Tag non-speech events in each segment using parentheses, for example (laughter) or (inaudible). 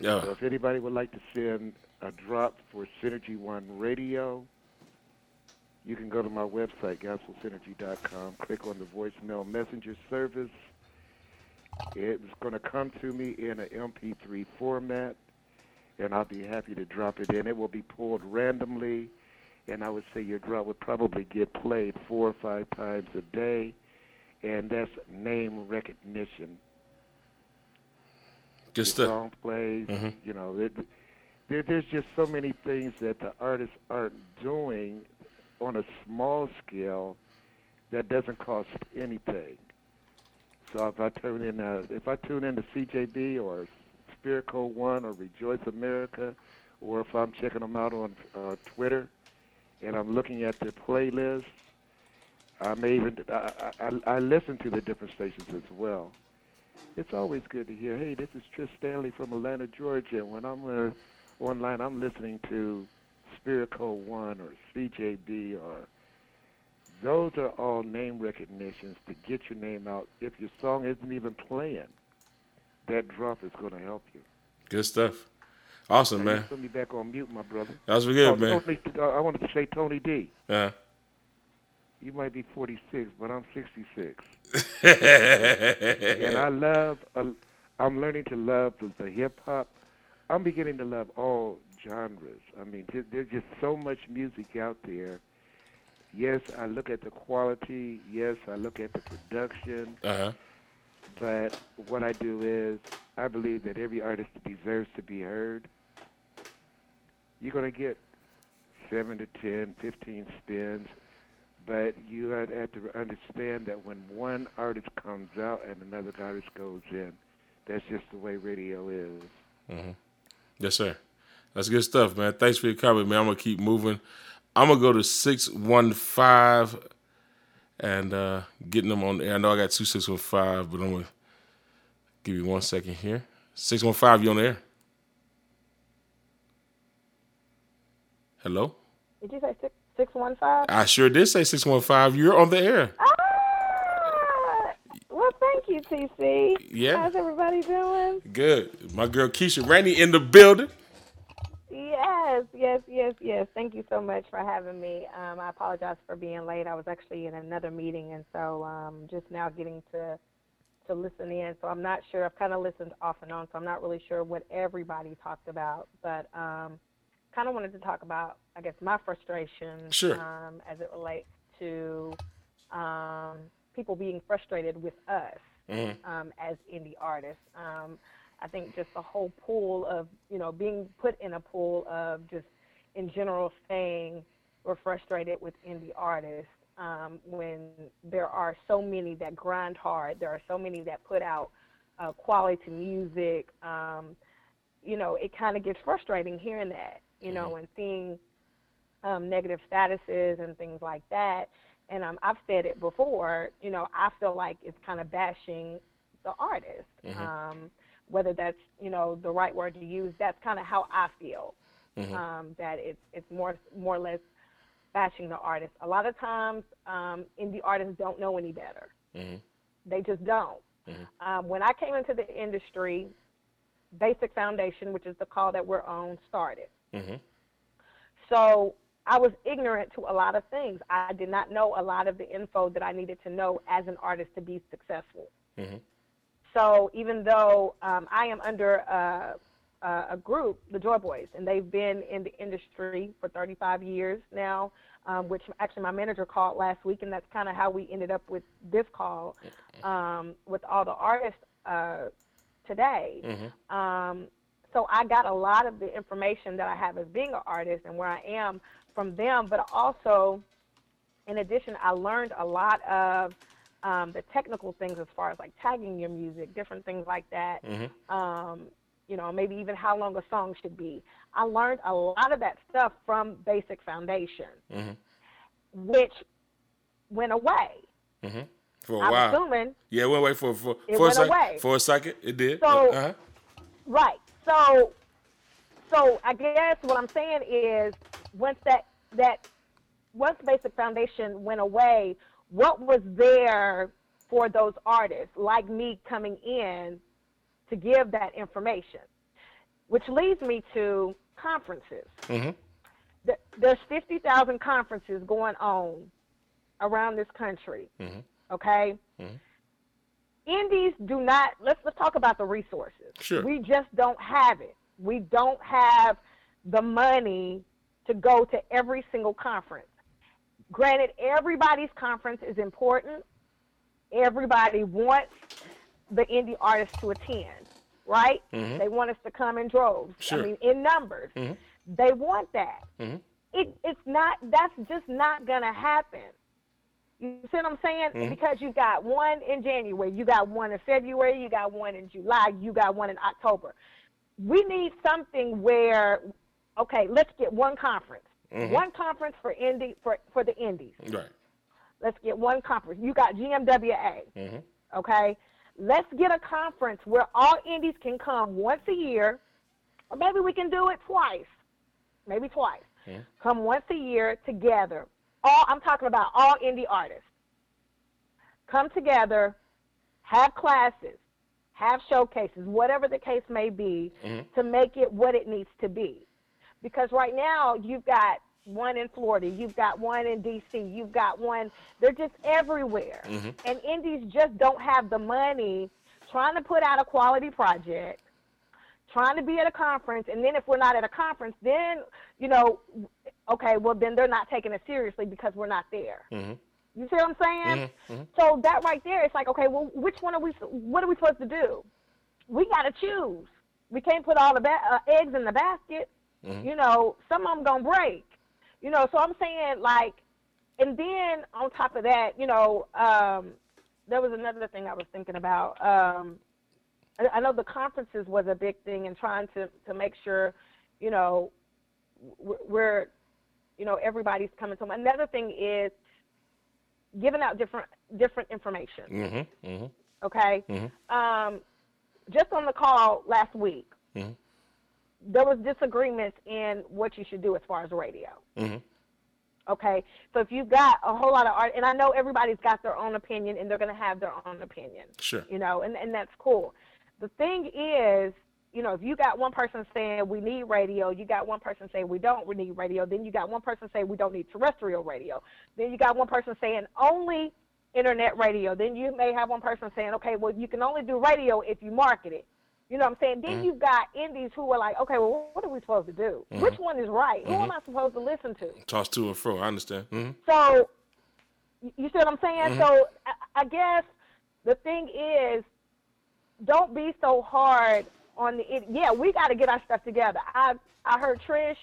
Yeah. So if anybody would like to send a drop for Synergy One Radio, you can go to my website, gospelsynergy.com, click on the voicemail messenger service. It's going to come to me in an MP3 format, and I'll be happy to drop it in. It will be pulled randomly, and I would say your drop would probably get played four or five times a day, and that's name recognition. Good the song plays. Mhm. You know, it, there, there's just so many things that the artists aren't doing on a small scale that doesn't cost anything. So if I turn in, uh, if I tune into CJB or Spirit Code One or Rejoice America, or if I'm checking them out on uh, Twitter, and I'm looking at their playlist, I may even I, I, I listen to the different stations as well it's always good to hear, hey, this is Tris Stanley from Atlanta, Georgia. When I'm uh, online, I'm listening to Spirit Code 1 or CJB or those are all name recognitions to get your name out. If your song isn't even playing, that drop is going to help you. Good stuff. Awesome, Now, man. Put me back on mute, my brother. That was good, Oh, man. Tony, uh, I wanted to say Tony D. Uh, You might be 46, but I'm 66. and I (laughs) love. Uh, I'm learning to love the, the hip hop. I'm beginning to love all genres. I mean, there- there's just so much music out there. Yes, I look at the quality. Yes, I look at the production. uh-huh. But what I do is, I believe that every artist deserves to be heard. You're going to get 7 to 10, 15 spins, but you have to understand that when one artist comes out and another artist goes in, that's just the way radio is. Mm-hmm. Yes, sir. That's good stuff, man. Thanks for your comment, man. I'm gonna keep moving. I'm gonna go to six one five and uh getting them on the air. I know I got two six one five, but I'm gonna give you one second here. Six one five, you on the air? Hello. Did you say six six one five? I sure did say six one five. You're on the air. Ah, well, thank you, TC. Yeah. How's everybody doing? Good. My girl Keisha Rainey in the building. Yes, yes, yes, yes. Thank you so much for having me. Um, I apologize for being late. I was actually in another meeting, and so um, just now getting to to listen in. So I'm not sure. I've kind of listened off and on, so I'm not really sure what everybody talked about. But um, kind of wanted to talk about, I guess, my frustration Sure. um, as it relates to um, people being frustrated with us Mhm. um, as indie artists. Um, I think just the whole pool of, you know, being put in a pool of just in general saying we're frustrated with indie artists um, when there are so many that grind hard, there are so many that put out uh, quality music. Um, you know, it kind of gets frustrating hearing that, you know, and seeing um, negative statuses and things like that. And um, I've said it before, you know, I feel like it's kind of bashing the artist. Mhm. Um, whether that's, you know, the right word to use, that's kind of how I feel. Mhm. Um, that it's it's more more or less bashing the artist. A lot of times, um, indie artists don't know any better. Mhm. They just don't. Mhm. Um, when I came into the industry, Basic Foundation, which is the call that we're on, started. Mhm. So I was ignorant to a lot of things. I did not know a lot of the info that I needed to know as an artist to be successful. Mhm. So even though um, I am under a, a, a group, the Joy Boys, and they've been in the industry for 35 years now, um, which actually my manager called last week, and that's kind of how we ended up with this call um, with all the artists uh, today. Mhm. So I got a lot of the information that I have as being an artist and where I am from them, but also, in addition, I learned a lot of um, the technical things as far as like tagging your music, different things like that. Mhm. Um, you know, maybe even how long a song should be. I learned a lot of that stuff from Basic Foundation, Mhm. which went away. Mhm. For a I'm while. assuming Yeah, wait, wait for for It for a went second. away. For a second, it did. So- uh-huh. Right. So, so I guess what I'm saying is, once that that once Basic Foundation went away, what was there for those artists like me coming in to give that information? which leads me to conferences. Mm-hmm. Th- There's 50,000 conferences going on around this country. Mhm. Okay. Mhm. Indies do not. Let's let's talk about the resources. Sure. We just don't have it. We don't have the money to go to every single conference. Granted, everybody's conference is important. Everybody wants the indie artists to attend, right? Mhm. They want us to come in droves. Sure. I mean, in numbers. Mhm. They want that. Mhm. It, it's not. That's just not gonna happen. You see what I'm saying? Mhm. Because you got one in January, you got one in February, you got one in July, you got one in October. We need something where, okay, let's get one conference, Mhm. one conference for indie for for the indies. Right. Let's get one conference. You got GMWA, Mm-hmm. okay? Let's get a conference where all indies can come once a year, or maybe we can do it twice, maybe twice. Mhm. Come once a year together. All I'm talking about all indie artists. Come together, have classes, have showcases, whatever the case may be, Mhm. to make it what it needs to be. Because right now you've got one in Florida, you've got one in DC, you've got one. They're just everywhere, Mhm. and indies just don't have the money trying to put out a quality project, trying to be at a conference, and then if we're not at a conference, then you know, okay, well then they're not taking it seriously because we're not there. Mm-hmm. You see what I'm saying? Mhm, mhm. So that right there, it's like, okay, well, which one are we? What are we supposed to do? We got to choose. We can't put all the ba- uh, eggs in the basket. Mhm. You know, some of them gonna break. You know, so I'm saying like, and then on top of that, you know, um, there was another thing I was thinking about. Um, I, I know the conferences was a big thing and trying to to make sure, you know, we're you know, everybody's coming to them. Another thing is giving out different different information. Mm-hmm. Mm-hmm. Okay. Mhm. Um, just on the call last week, Mhm. there was disagreements in what you should do as far as radio. Mm-hmm. Okay, so if you've got a whole lot of art, and I know everybody's got their own opinion, and they're going to have their own opinion. Sure. You know, and and that's cool. The thing is, you know, if you got one person saying we need radio, you got one person saying we don't need radio, then you got one person saying we don't need terrestrial radio, then you got one person saying only internet radio, then you may have one person saying, okay, well you can only do radio if you market it. You know what I'm saying? Then Mhm. you've got indies who are like, okay, well what are we supposed to do? Mhm. Which one is right? Who am Mhm. I supposed to listen to? Toss to and fro. I understand. Mm-hmm. So, you see what I'm saying? Mhm. So, I, I guess the thing is, don't be so hard on the. It, yeah, we got to get our stuff together. I I heard Trish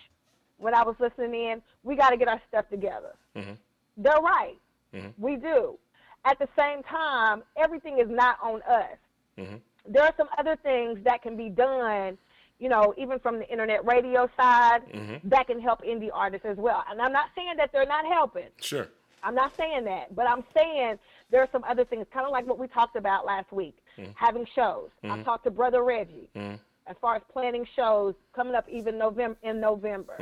when I was listening in. We got to get our stuff together. Mm-hmm. They're right. Mhm. We do. At the same time, everything is not on us. Mm-hmm. There are some other things that can be done. You know, even from the internet radio side, Mhm. that can help indie artists as well. And I'm not saying that they're not helping. Sure. I'm not saying that, but I'm saying there are some other things, kind of like what we talked about last week, Mhm. having shows. I Mhm. talked to Brother Reggie Mm-hmm. as far as planning shows coming up even November in November.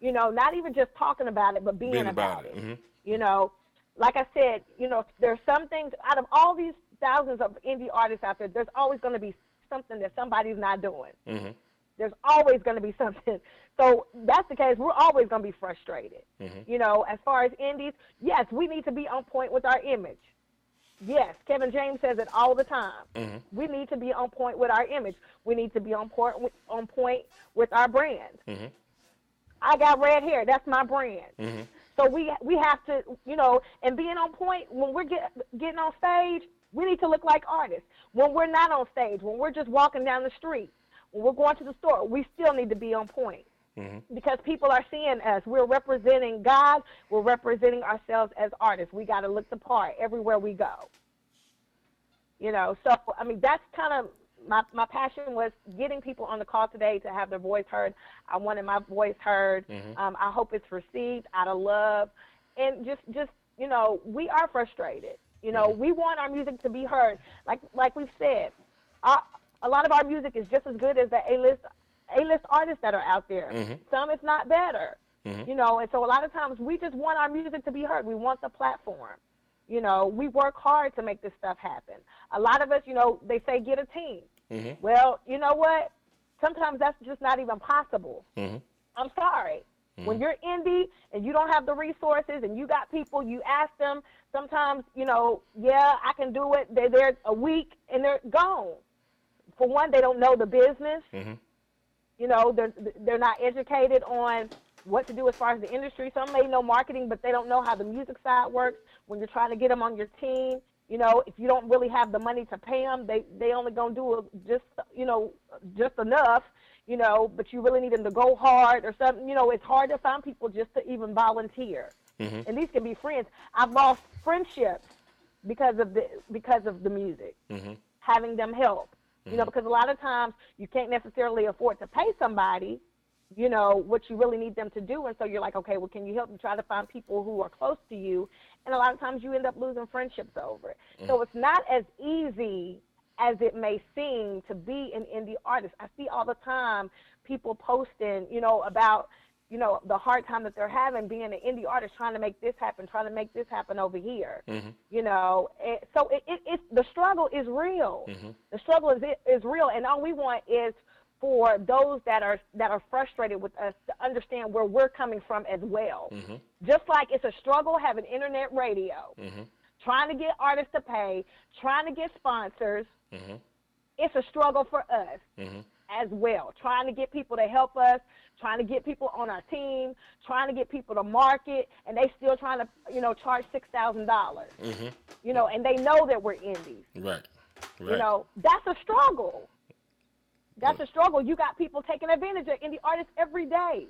You know, not even just talking about it, but being, Being about, about it. it. Mm-hmm. You know, like I said, you know, there's some things out of all these thousands of indie artists out there, there's always going to be something that somebody's not doing. Mm-hmm. There's always going to be (laughs) something. So that's the case. We're always going to be frustrated. Mhm. You know, as far as indies, yes, we need to be on point with our image. Yes, Kevin James says it all the time. Mhm. We need to be on point with our image. We need to be on point with, on point with our brand. Mhm. I got red hair. That's my brand. Mhm. So we we have to, you know, and being on point when we're get, getting on stage, we need to look like artists. When we're not on stage, when we're just walking down the street, when we're going to the store, we still need to be on point Mhm. because people are seeing us. We're representing God. We're representing ourselves as artists. We got to look the part everywhere we go. You know, so I mean that's kind of my my passion was getting people on the call today to have their voice heard. I wanted my voice heard. Mhm. Um, I hope it's received out of love, and just just you know we are frustrated. You know, we want our music to be heard. Like like we've said, our, a lot of our music is just as good as the A list A list artists that are out there. Mhm. Some it's not better. Mhm. You know, and so a lot of times we just want our music to be heard. We want the platform. You know, we work hard to make this stuff happen. A lot of us, you know, they say get a team. Mhm. Well, you know what? sometimes that's just not even possible. Mm-hmm. I'm sorry. When you're indie and you don't have the resources and you got people, you ask them, sometimes, you know, yeah, I can do it. They're there a week and they're gone. For one, they don't know the business. Mm-hmm. You know, they're, they're not educated on what to do as far as the industry. Some may know marketing, but they don't know how the music side works. When you're trying to get them on your team, you know, if you don't really have the money to pay them, they they only gonna do just you know just enough, you know. But you really need them to go hard or something. You know, it's hard to find people just to even volunteer, Mhm. and these can be friends. I've lost friendships because of the because of the music, Mm-hmm. having them help. You know, mm-hmm. because a lot of times you can't necessarily afford to pay somebody, you know, what you really need them to do. And so you're like, okay, well, can you help me try to find people who are close to you? And a lot of times you end up losing friendships over it. Mm-hmm. So it's not as easy as it may seem to be an indie artist. I see all the time people posting, you know, about, you know, the hard time that they're having being an indie artist, trying to make this happen, trying to make this happen over here. Mm-hmm. You know, it, so it, it, it's the struggle is real. Mm-hmm. The struggle is is real, and all we want is for those that are that are frustrated with us to understand where we're coming from as well. Mm-hmm. Just like it's a struggle having internet radio, trying to get artists to pay, trying to get sponsors. It's a struggle for us as well. Trying to get people to help us, trying to get people on our team, trying to get people to market, and they still trying to you know charge six thousand dollars. You know, and they know that we're indies. Right. Right. You know, that's a struggle. That's a struggle. You got people taking advantage of indie artists every day.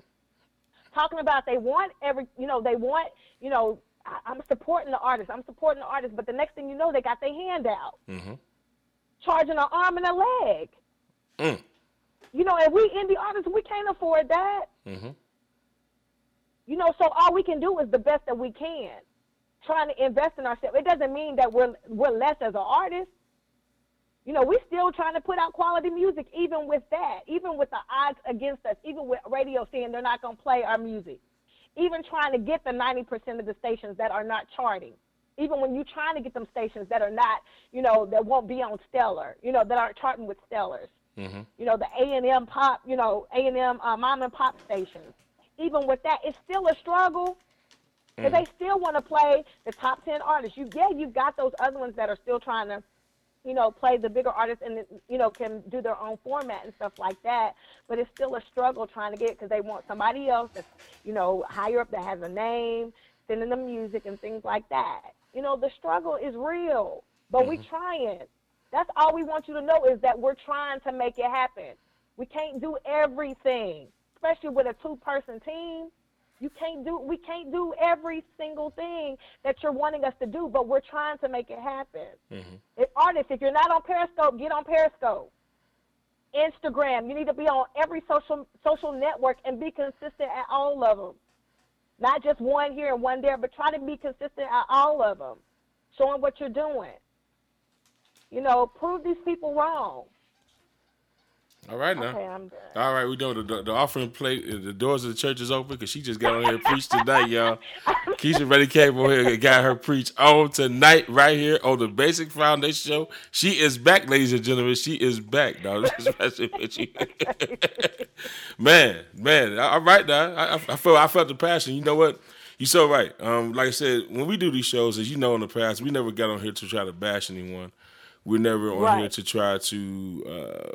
Talking about they want every, you know, they want, you know, I- I'm supporting the artist. I'm supporting the artist. But the next thing you know, they got their hand out, Mm-hmm. charging an arm and a leg. Mm. You know, and we indie artists, we can't afford that. Mm-hmm. You know, so all we can do is the best that we can, trying to invest in ourselves. It doesn't mean that we're we're less as an artist. You know, we're still trying to put out quality music, even with that, even with the odds against us, even with radio saying they're not going to play our music, even trying to get the 90% of the stations that are not charting, even when you're trying to get them stations that are not, you know, that won't be on Stellar, you know, that aren't charting with Stellars Mm-hmm. you know, the A and M pop, you know, A and M uh, mom and pop stations. Even with that, it's still a struggle because they still want to play the top ten artists. You, yeah, you've got those other ones that are still trying to, you know, play the bigger artists and you know can do their own format and stuff like that. But it's still a struggle trying to get because they want somebody else that's, you know, higher up that has a name, sending them music and things like that. You know, the struggle is real, but we trying. That's all we want you to know is that we're trying to make it happen. We can't do everything, especially with a two-person team. You can't do we can't do every single thing that you're wanting us to do, but we're trying to make it happen. Mm-hmm. If artists, if you're not on Periscope, get on Periscope. Instagram, you need to be on every social social network and be consistent at all of them. Not just one here and one there, but try to be consistent at all of them, showing what you're doing. You know, prove these people wrong. All right now. Okay. All right, we know the, the, the offering plate, the doors of the church is open because she just got on here and preached tonight, y'all. (laughs) Keisha Rainey came on here and got her preach on tonight, right here on the Basic Foundation Show. She is back, ladies and gentlemen. She is back, dog. This is messing with you. man, man. All right, now. I, I I felt I felt the passion. You know what? You're so right. Um, like I said, when we do these shows, as you know in the past, we never got on here to try to bash anyone. We're never on Right. here to try to uh,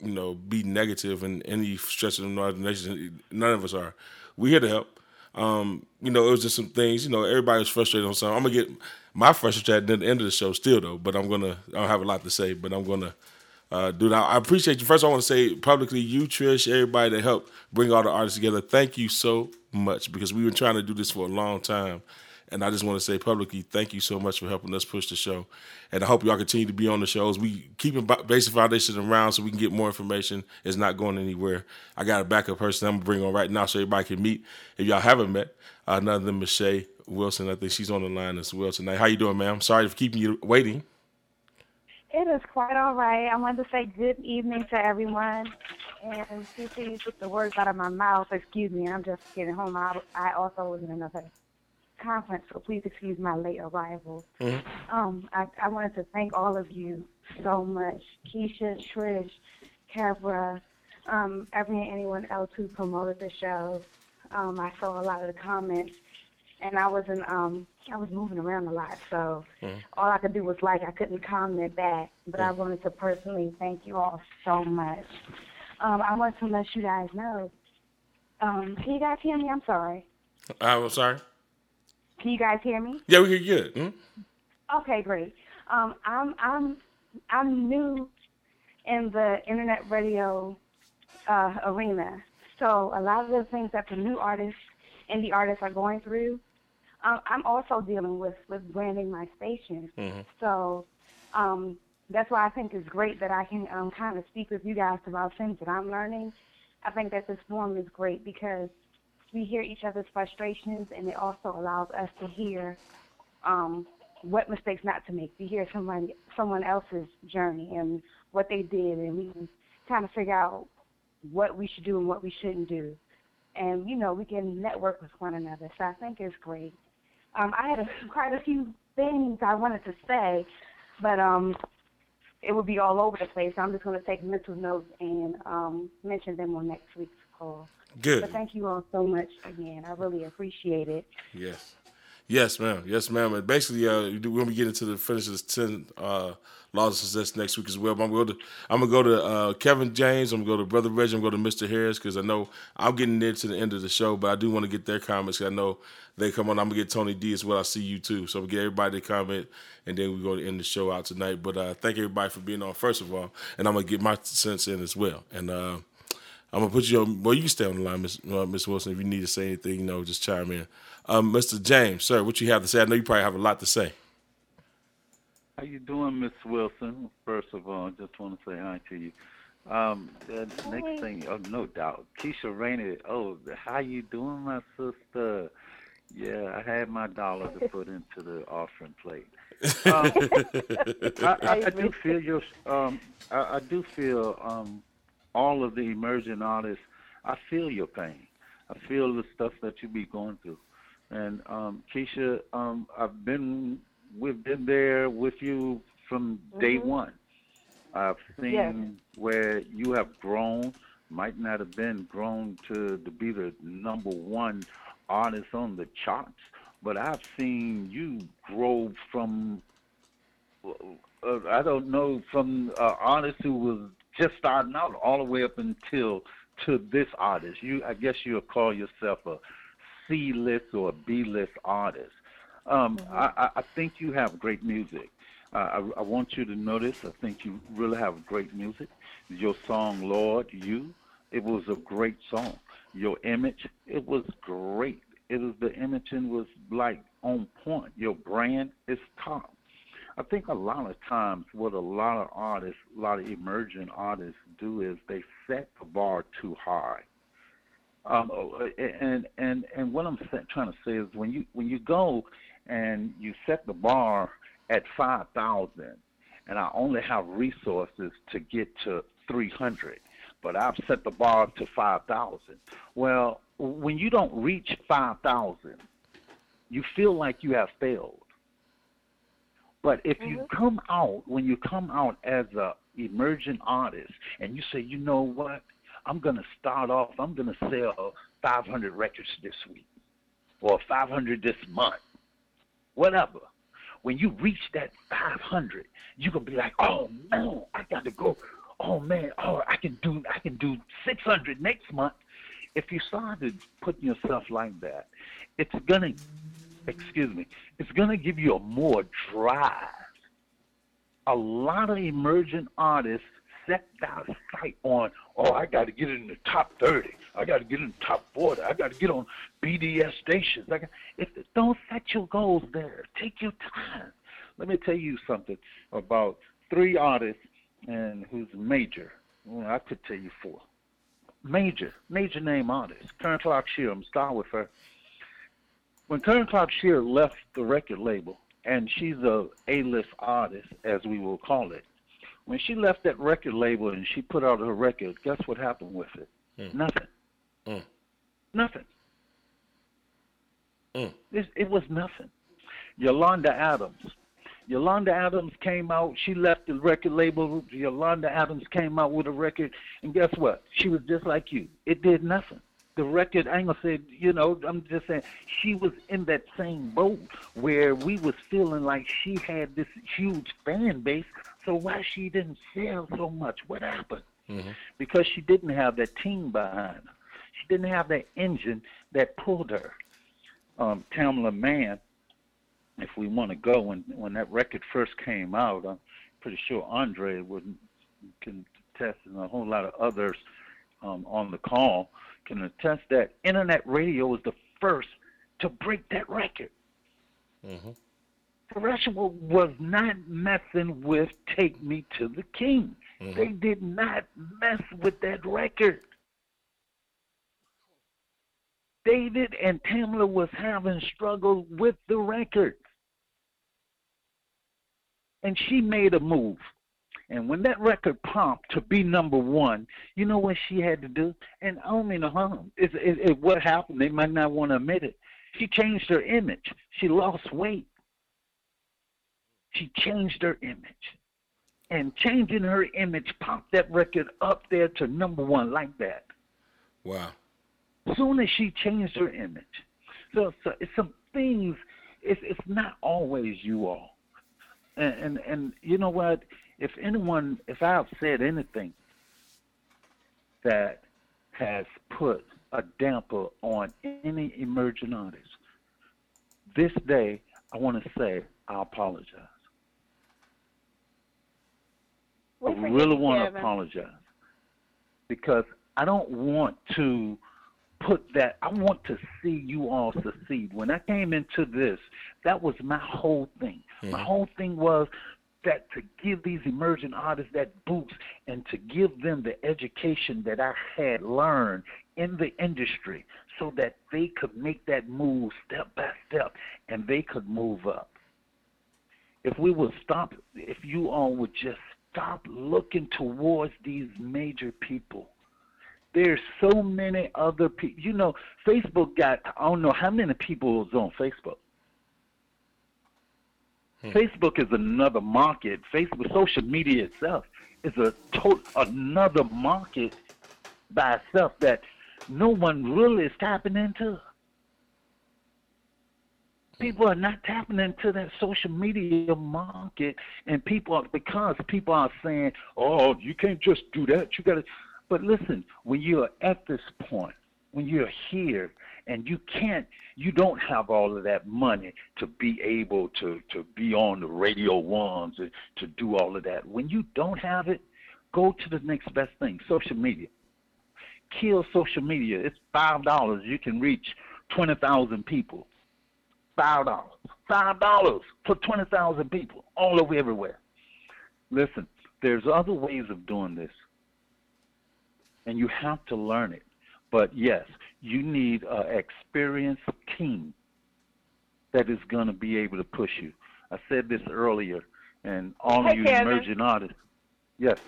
you know, be negative in any stretch of the imagination. None of us are. We're here to help. Um, you know, it was just some things. You know, everybody was frustrated on something. I'm gonna get my frustration at the end of the show still though, but I'm gonna. I don't have a lot to say, but I'm gonna uh, do that. I appreciate you. First, I want to say publicly, you, Trish, everybody that helped bring all the artists together. Thank you so much because we've been trying to do this for a long time. And I just want to say publicly, thank you so much for helping us push the show. And I hope y'all continue to be on the shows. We Ba- Basic Foundation around so we can get more information. It's not going anywhere. I got a backup person I'm gonna bring on right now so everybody can meet. If y'all haven't met, uh, than Michelle Wilson. I think she's on the line as well tonight. How you doing, ma'am? Sorry for keeping you waiting. It is quite all right. I wanted to say good evening to everyone. And CC took the words out of my mouth. Excuse me, I'm just getting home. I, I also was in another conference, so please excuse my late arrival. Um, I, I wanted to thank all of you so much. Keisha, Trish, Kevra, um, Every and anyone else who promoted the show. Um, I saw a lot of the comments, and I wasn't. Um, I was moving around a lot, so Mhm. all I could do was like I couldn't comment back. But I wanted to personally thank you all so much. Um, I want to let you guys know. Um, can you guys hear me? I'm sorry. I'm sorry. Can you guys hear me? Yeah, we hear you good. Hmm? Okay, great. Um, I'm I'm I'm new in the internet radio uh, arena, so a lot of the things that the new artists, and the artists, are going through, um, I'm also dealing with with branding my station. Mhm. So um, that's why I think it's great that I can um, kind of speak with you guys about things that I'm learning. I think that this forum is great because we hear each other's frustrations, and it also allows us to hear um, what mistakes not to make. We hear someone someone else's journey and what they did, and we can kind of figure out what we should do and what we shouldn't do. And you know, we can network with one another. So I think it's great. Um, I had a, quite a few things I wanted to say, but um, it would be all over the place. I'm just going to take mental notes and um, mention them on next week's call. Good. But thank you all so much again. I really appreciate it. Yes. Yes, ma'am. Yes, ma'am. And basically, uh, we're gonna be getting to the finish of this ten uh, laws of success next week as well. But I'm gonna go to I'm gonna go to uh, Kevin James. I'm gonna go to Brother Reggie. I'm gonna go to Mr. Harris because I know I'm getting near to the end of the show, but I do want to get their comments. 'cause I know they come on. I'm gonna get Tony D as well. I see you too. So gonna get everybody to comment, and then we're gonna end the show out tonight. But uh, thank everybody for being on first of all, and I'm gonna get my sense in as well. And uh, I'm gonna put you on. Well, you can stay on the line, Miss uh, Miss Wilson. If you need to say anything, you know, just chime in. Um, Mr. James, sir, what you have to say? I know you probably have a lot to say. How you doing, Miss Wilson? First of all, I just want to say hi to you. Um, the next thing, oh, no doubt, Keisha Rainey. Oh, how you doing, my sister? Yeah, I had my dollar to put into the offering plate. Um, (laughs) I, I, I do feel your. Um, I, I do feel um, all of the emerging artists. I feel your pain. I feel the stuff that you be going through. And um, Keisha, um, I've been we've been there with you from day one. I've seen Yes. where you have grown. Might not have been grown to, to be the number one artist on the charts, but I've seen you grow from uh, I don't know from uh, artist who was just starting out all the way up until to this artist. You, I guess you'll call yourself a C list or a B list artist. Um, I, I- I think you have great music. Uh, I, I want you to notice. I think you really have great music. Your song, Lord, you, it was a great song. Your image, it was great. It was the imaging was like on point. Your brand is top. I think a lot of times what a lot of artists, a lot of emerging artists do is they set the bar too high. Um, and and and what I'm trying to say is when you when you go and you set the bar at five thousand, and I only have resources to get to three hundred, but I've set the bar to five thousand. Well, when you don't reach five thousand, you feel like you have failed. But if you mm-hmm. come out, when you come out as a emerging artist, and you say, you know what, I'm gonna start off. I'm gonna sell 500 records this week, or 500 this month, whatever. When you reach that 500, you're gonna be like, oh no, I got to go. Oh man, oh I can do, I can do 600 next month. If you started putting yourself like that, it's gonna excuse me, it's going to give you a more drive. A lot of emerging artists set their sight on, oh, I got to get in the top 30. I got to get in the top 40. I got to get on BDS stations. I if, don't set your goals there. Take your time. Let me tell you something about three artists and who's major. Well, I could tell you four. Major, major name artists. Karen Clark Sheard, I'm starting with her when Karen Clark Sheard left the record label, and she's a A-list artist, as we will call it, when she left that record label and she put out her record, guess what happened with it? Mm. Nothing. Mm. Nothing. Mm. It, it was nothing. Yolanda Adams, Yolanda Adams came out. She left the record label. Yolanda Adams came out with a record, and guess what? She was just like you. It did nothing. The record, I ain't gonna say, you know, I'm just saying, she was in that same boat where we was feeling like she had this huge fan base. So why she didn't sell so much? What happened? Mm-hmm. Because she didn't have that team behind her. She didn't have that engine that pulled her. Um, Tamela Mann if we want to go when when that record first came out, I'm pretty sure Andre would can attest, and a whole lot of others um, on the call can attest that internet radio was the first to break that record. Mm-hmm. Was not messing with "Take Me to the King." Mhm. They did not mess with that record. David and Tamela was having struggles with the record. And she made a move. And when that record popped to be number one, you know what she had to do? And I don't mean to harm. It's, it, it, what happened, they might not want to admit it. She changed her image. She lost weight. She changed her image. And changing her image popped that record up there to number one like that Wow. soon as she changed her image. So, so it's some things. It's it's not always you all. And, and and you know what? If anyone, if I've said anything that has put a damper on any emerging artist, this day I want to say I apologize. We I really want to apologize because I don't want to put that. I want to see you all succeed. When I came into this, that was my whole thing. My whole thing was that to give these emerging artists that boost and to give them the education that I had learned in the industry so that they could make that move step by step and they could move up if we would stop, if you all would just stop looking towards these major people. There's so many other people. You know, Facebook got, I don't know how many people on Facebook. Hmm. Facebook is another market. Facebook, social media itself is a total another market by itself that no one really is tapping into. People are not tapping into that social media market, and people are because people are saying, "Oh, you can't just do that. You got to." But listen, when you're at this point, when you're here, and you can't, you don't have all of that money to be able to to be on the radio ones and to do all of that. When you don't have it, go to the next best thing: social media. Kill social media. It's five dollars. You can reach twenty thousand people. Five dollars. Five dollars for twenty thousand people all over everywhere. Listen, there's other ways of doing this, and you have to learn it. But yes, you need an experienced team that is going to be able to push you. I said this earlier, and all Hey, of you Kevin. emerging artists. Yes.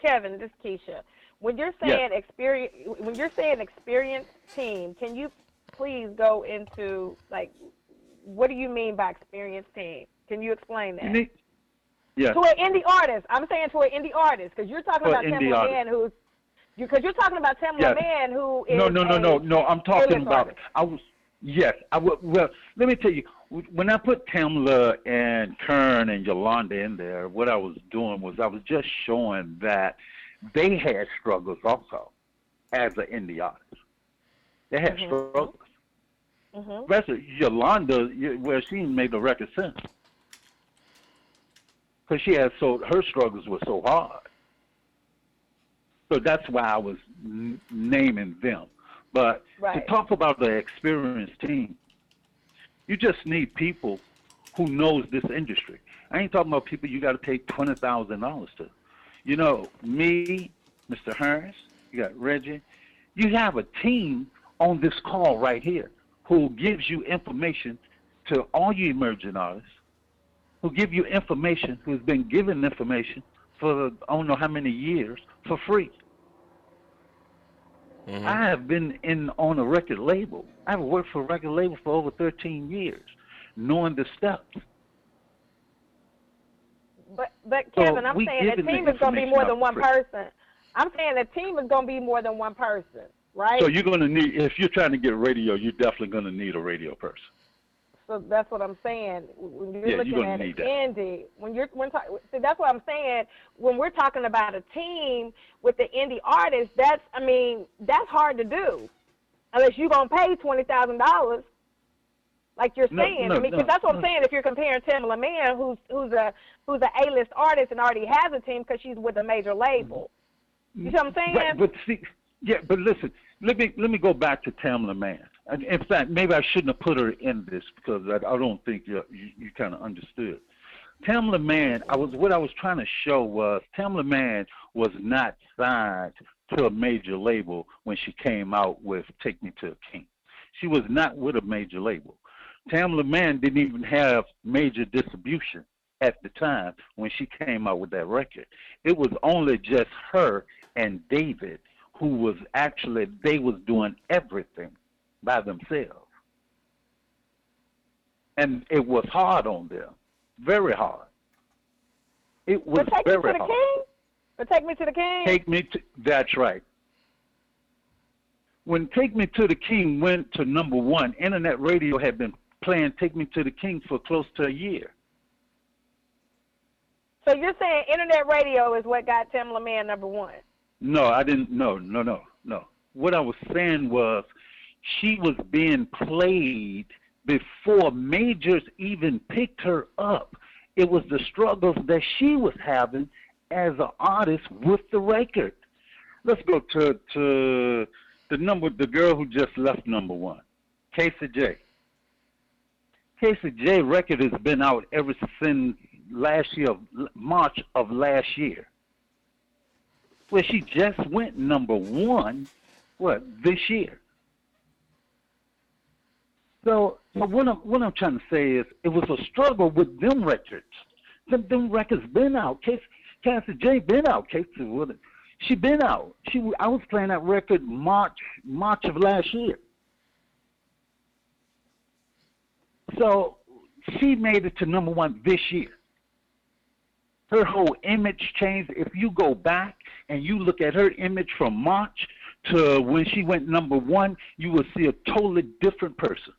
Kevin, this is Keisha. When you're saying experience, when you're saying experienced team, can you please go into like what do you mean by experienced team? Can you explain that? You need, yes. To an indie artist, I'm saying to an indie artist because you're talking about an indie Tamela artist. Man, who's because you're talking about Tamela Yes. Man, who is No, no, no, no, no. I'm talking about. I was yes. I was, well. Let me tell you. When I put Tamela and Kern and Yolanda in there, what I was doing was I was just showing that they had struggles also as an indie artist. They had Mhm. struggles. hmm Especially Yolanda, you- well, she made the record since. Because she had so her struggles were so hard. So that's why I was n- naming them. But to talk about the experienced team, you just need people who knows this industry. I ain't talking about people you got to pay twenty thousand dollars to. You know, me, Mr. Harris, you got Reggie. You have a team on this call right here who gives you information to all you emerging artists, who give you information, who's been given information for I don't know how many years for free. Mhm. I have been in on a record label. I've worked for a record label for over 13 years, knowing the steps. But but Kevin, I'm saying the giving the team is going to be more than one free. person. I'm saying the team is going to be more than one person, right? So you're going to need, if you're trying to get radio, you're definitely going to need a radio person. So that's what I'm saying. When you're Yeah, you're looking at need indie, when you're when talk, see, that's what I'm saying. When we're talking about a team with the indie artist, that's I mean that's hard to do, unless you're gonna pay twenty thousand dollars, like you're No, saying. no, I mean, 'cause no, that's what I'm saying. If you're comparing Tamela Mann, who's who's a who's a A-list artist and already has a team because she's with a major label. You see what I'm saying? Right, but see, yeah, but listen, let me let me go back to Tamela Mann. In fact, maybe I shouldn't have put her in this because I, I don't think you you, you kind of understood. Tamela Mann, I was what I was trying to show was Tamela Mann was not signed to a major label when she came out with "Take Me to a King." She was not with a major label. Tamela Mann didn't even have major distribution at the time when she came out with that record. It was only just her and David who was actually they was doing everything by themselves. And it was hard on them. Very hard. It was but take me to the hard. king. But take me to the king. Take me to that's right. When Take Me to the King went to number one, internet radio had been playing Take Me to the King for close to a year. so you're saying internet radio is what got Tamela Mann number one? No, I didn't. No, no, no, no. What I was saying was she was being played before majors even picked her up. It was the struggles that she was having as an artist with the record. Let's go to to the number, the girl who just left number one, Casey J. Casey J. record has been out ever since last year, March of last year where she just went number one, what this year. So, so what I'm what I'm trying to say is, it was a struggle with them records. Them, them records been out. Casey, Cassie J been out. Casey, what? She been out. She I was playing that record March March of last year. So she made it to number one this year her whole image changed. If you go back and you look at her image from March to when she went number one, you will see a totally different person.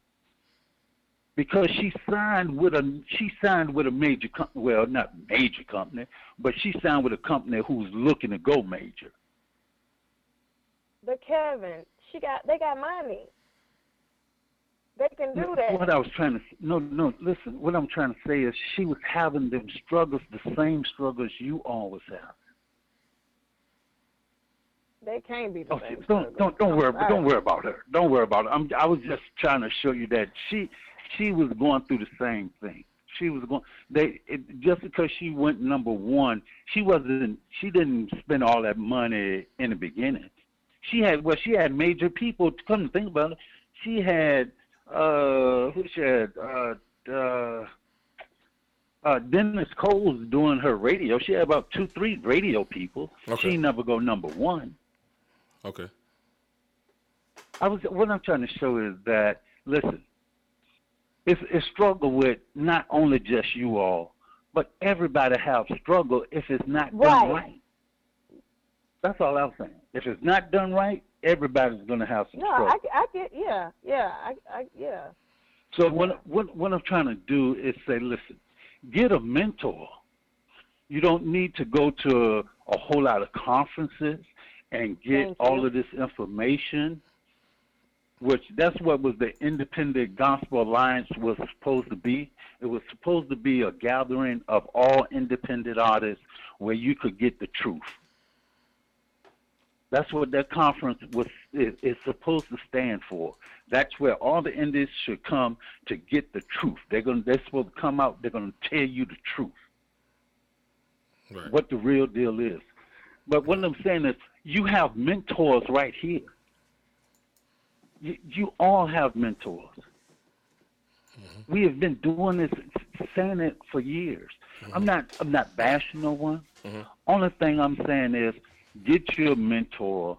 Because she signed with a she signed with a major company, well, not major company, but she signed with a company who's looking to go major. But Kevin, she got they got money. They can do that. What I was trying to no no listen. What I'm trying to say is she was having them struggles, the same struggles you always have. They can't be the Oh, same. don't don't don't worry don't worry about her. Don't worry about her. I'm I was just trying to show you that she she was going through the same thing. She was going they it, just because she went number one, she wasn't she didn't spend all that money in the beginning. She had well she had major people come to think about it. She had uh who she had uh uh uh, Dennis Cole's doing her radio. She had about two, three radio people. Okay. She never go number one. Okay. I was what I'm trying to show is that listen, it's a struggle with not only just you all, but everybody have struggle if it's not done Right. right. That's all I'm saying. If it's not done right, everybody's gonna have some No, struggle. I, I get yeah, yeah, I, I yeah. So what what what I'm trying to do is say, listen, get a mentor. You don't need to go to a whole lot of conferences and get all of this information. Which that's what was the Independent Gospel Alliance was supposed to be. It was supposed to be a gathering of all independent artists where you could get the truth. That's what that conference was is, is supposed to stand for. That's where all the indies should come to get the truth. They're gonna they're supposed to come out, they're gonna tell you the truth, Right. what the real deal is. But what I'm saying is you have mentors right here. You, you all have mentors. Mm-hmm. We have been doing this, saying it for years. Mm-hmm. I'm not. I'm not bashing no one. Mm-hmm. Only thing I'm saying is, get your mentor,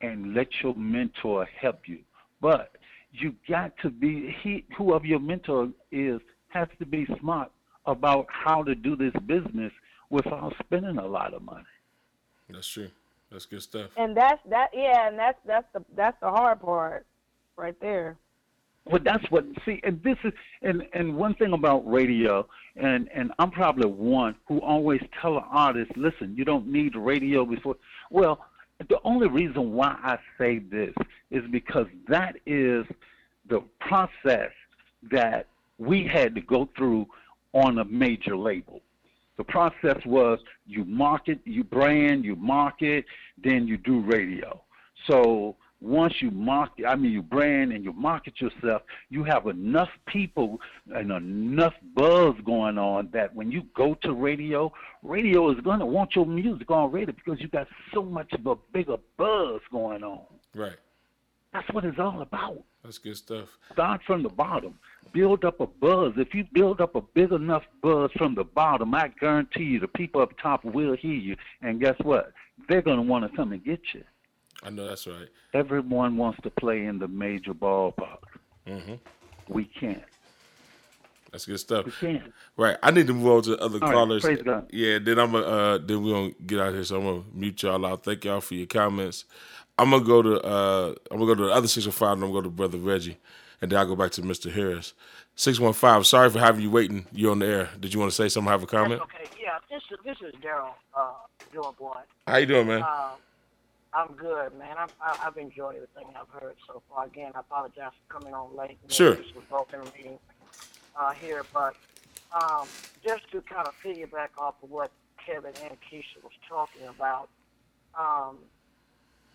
and let your mentor help you. But you got to be he. Whoever your mentor is has to be smart about how to do this business without spending a lot of money. That's true. That's good stuff. And that's that. Yeah, and that's that's the that's the hard part, right there. Well, that's what see, and this is, and and one thing about radio, and and I'm probably one who always tell an artist, listen, you don't need radio before. Well, the only reason why I say this is because that is the process that we had to go through on a major label. The process was you market, you brand, you market, then you do radio. So once you market, I mean, you brand and you market yourself, you have enough people and enough buzz going on that when you go to radio, radio is going to want your music on radio because you got so much of a bigger buzz going on. Right. That's what it's all about. That's good stuff. Start from the bottom. Build up a buzz. If you build up a big enough buzz from the bottom, I guarantee you the people up top will hear you. And guess what? They're going to want to come and get you. I know that's right. Everyone wants to play in the major ballpark. Mm-hmm. We can't. That's good stuff. We can't. Right. I need to move on to other All right, callers. praise God. Yeah, then I'm gonna uh then we're gonna get out here. So I'm gonna mute y'all out. Thank y'all for your comments. I'm gonna go to uh I'm gonna go to the other six one five and I'm gonna go to Brother Reggie. And then I'll go back to Mr. Harris. Six one five, sorry for having you waiting. You're on the air. Did you want to say something, have a comment? That's okay. Yeah, this is this is Daryl, uh, Boy. How you doing, man? Uh, I'm good, man. I'm, I, I've enjoyed everything I've heard so far. Again, I apologize for coming on late. Sure. This was broken meeting uh, here, but um, just to kind of piggyback off of what Kevin and Keisha was talking about, um,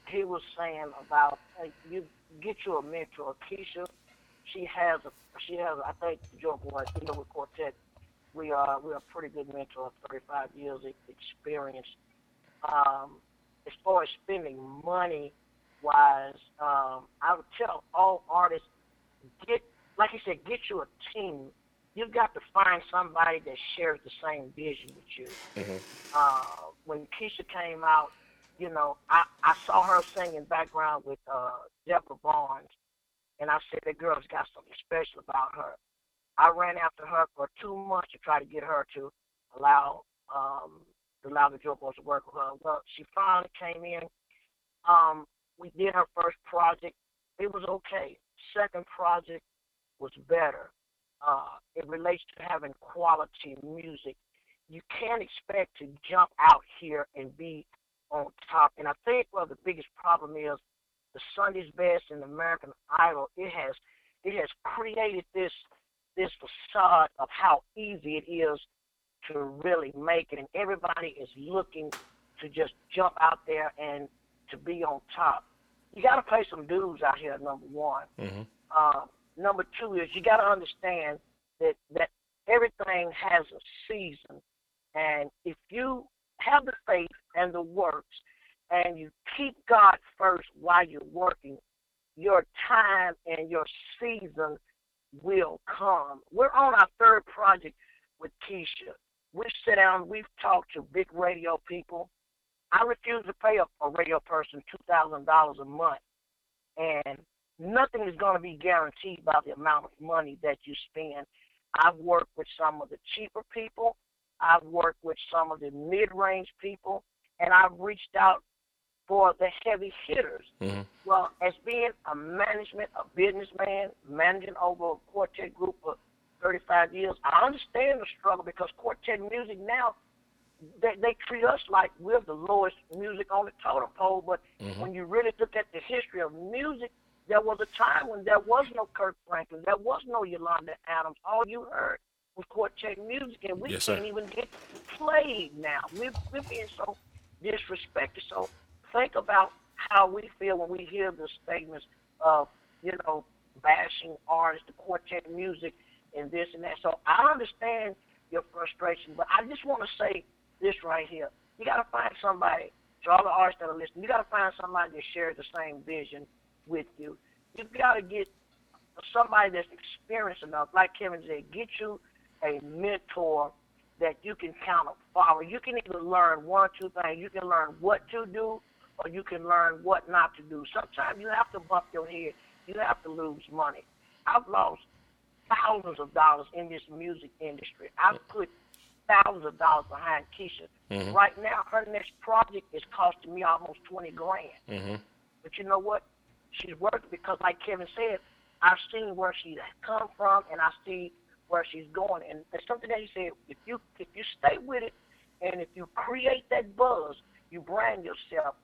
he was saying about hey, you get you a mentor. Keisha, she has a she has I think Joe Boy, you know, with Quartet, we are we're a pretty good mentor, 35 years experience. Um, as far as spending money wise, um, I would tell all artists get like you said, get you a team. You've got to find somebody that shares the same vision with you. Uh, when Keisha came out, you know, I, I saw her singing background with uh, Deborah Barnes, and I said that girl's got something special about her. I ran after her for two months to try to get her to allow um, to allow the Boys to work with her. Well, she finally came in. Um, we did her first project. It was okay. Second project was better. Uh, it relates to having quality music. You can't expect to jump out here and be on top. And I think well the biggest problem is the Sunday's Best and American Idol. It has it has created this this facade of how easy it is to really make it, and everybody is looking to just jump out there and to be on top. You got to pay some dues out here. Number one. Mm-hmm. Uh, number two is you got to understand that that everything has a season, and if you have the faith and the works, and you keep God first while you're working, your time and your season will come. We're on our third project with Keisha. We sit down, we've talked to big radio people. I refuse to pay a, a radio person two thousand dollars a month, and nothing is going to be guaranteed by the amount of money that you spend. I've worked with some of the cheaper people. I've worked with some of the mid-range people, and I've reached out for the heavy hitters. Mm-hmm. Well, as being a management, a businessman, managing over a quartet group for 35 years, I understand the struggle because quartet music now, they, they treat us like we're the lowest music on the totem pole. But when you really look at the history of music, there was a time when there was no Kirk Franklin, there was no Yolanda Adams. All you heard was quartet music, and we Yes, can't even get played now. We're, we're being so disrespected. So think about how we feel when we hear the statements of, you know, bashing artists, the quartet music, and this and that. So I understand your frustration, but I just want to say this right here. You got to find somebody, to all the artists that are listening, you got to find somebody that shares the same vision with you. You've got to get somebody that's experienced enough, like Kevin said, get you a mentor that you can count follow. You can either learn one or two things. You can learn what to do, or you can learn what not to do. Sometimes you have to bump your head. You have to lose money. I've lost thousands of dollars in this music industry. I've put thousands of dollars behind Keisha. Mhm. Right now, her next project is costing me almost twenty grand. Mm-hmm. But you know what? She's worth it because, like Kevin said, I've seen where she come from, and I see where she's going. And it's something that he said: if you if you stay with it, and if you create that buzz, you brand yourself.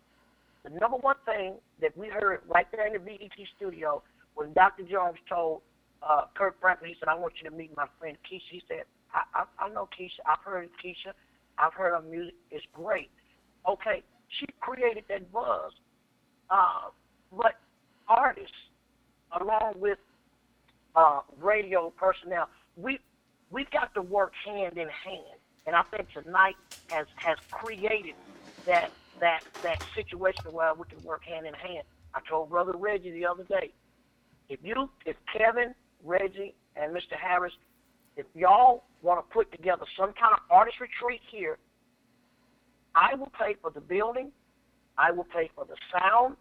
The number one thing that we heard right there in the BET studio when Dr. Jones told uh, Kirk Franklin, he said, "I want you to meet my friend Keisha." He said, "I I, I know Keisha. I've heard Keisha. I've heard her music. It's great." Okay, she created that buzz. Uh, but artists, along with uh, radio personnel, we we've got to work hand in hand. And I think tonight has has created that that that situation where we can work hand in hand. I told Brother Reggie the other day, if you, if Kevin, Reggie, and Mr. Harris, if y'all want to put together some kind of artist retreat here, I will pay for the building, I will pay for the sound,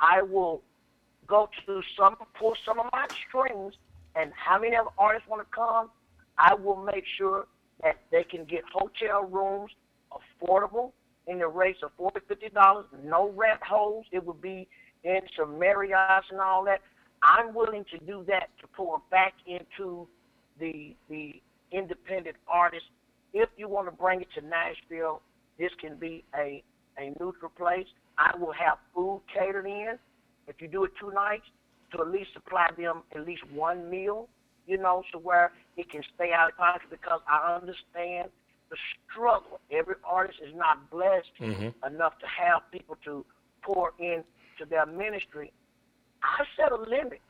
I will go to some, pull some of my strings, and how many of artists want to come, I will make sure that they can get hotel rooms affordable in the rates of forty, fifty dollars, no rent holes. It would be in some Marriott's and all that. I'm willing to do that to pour back into the the independent artists. If you want to bring it to Nashville, this can be a a neutral place. I will have food catered in. If you do it two nights, to at least supply them at least one meal, you know, so where it can stay out of pocket because I understand the struggle. Every artist is not blessed Mm-hmm. enough to have people to pour into their ministry. I set a limit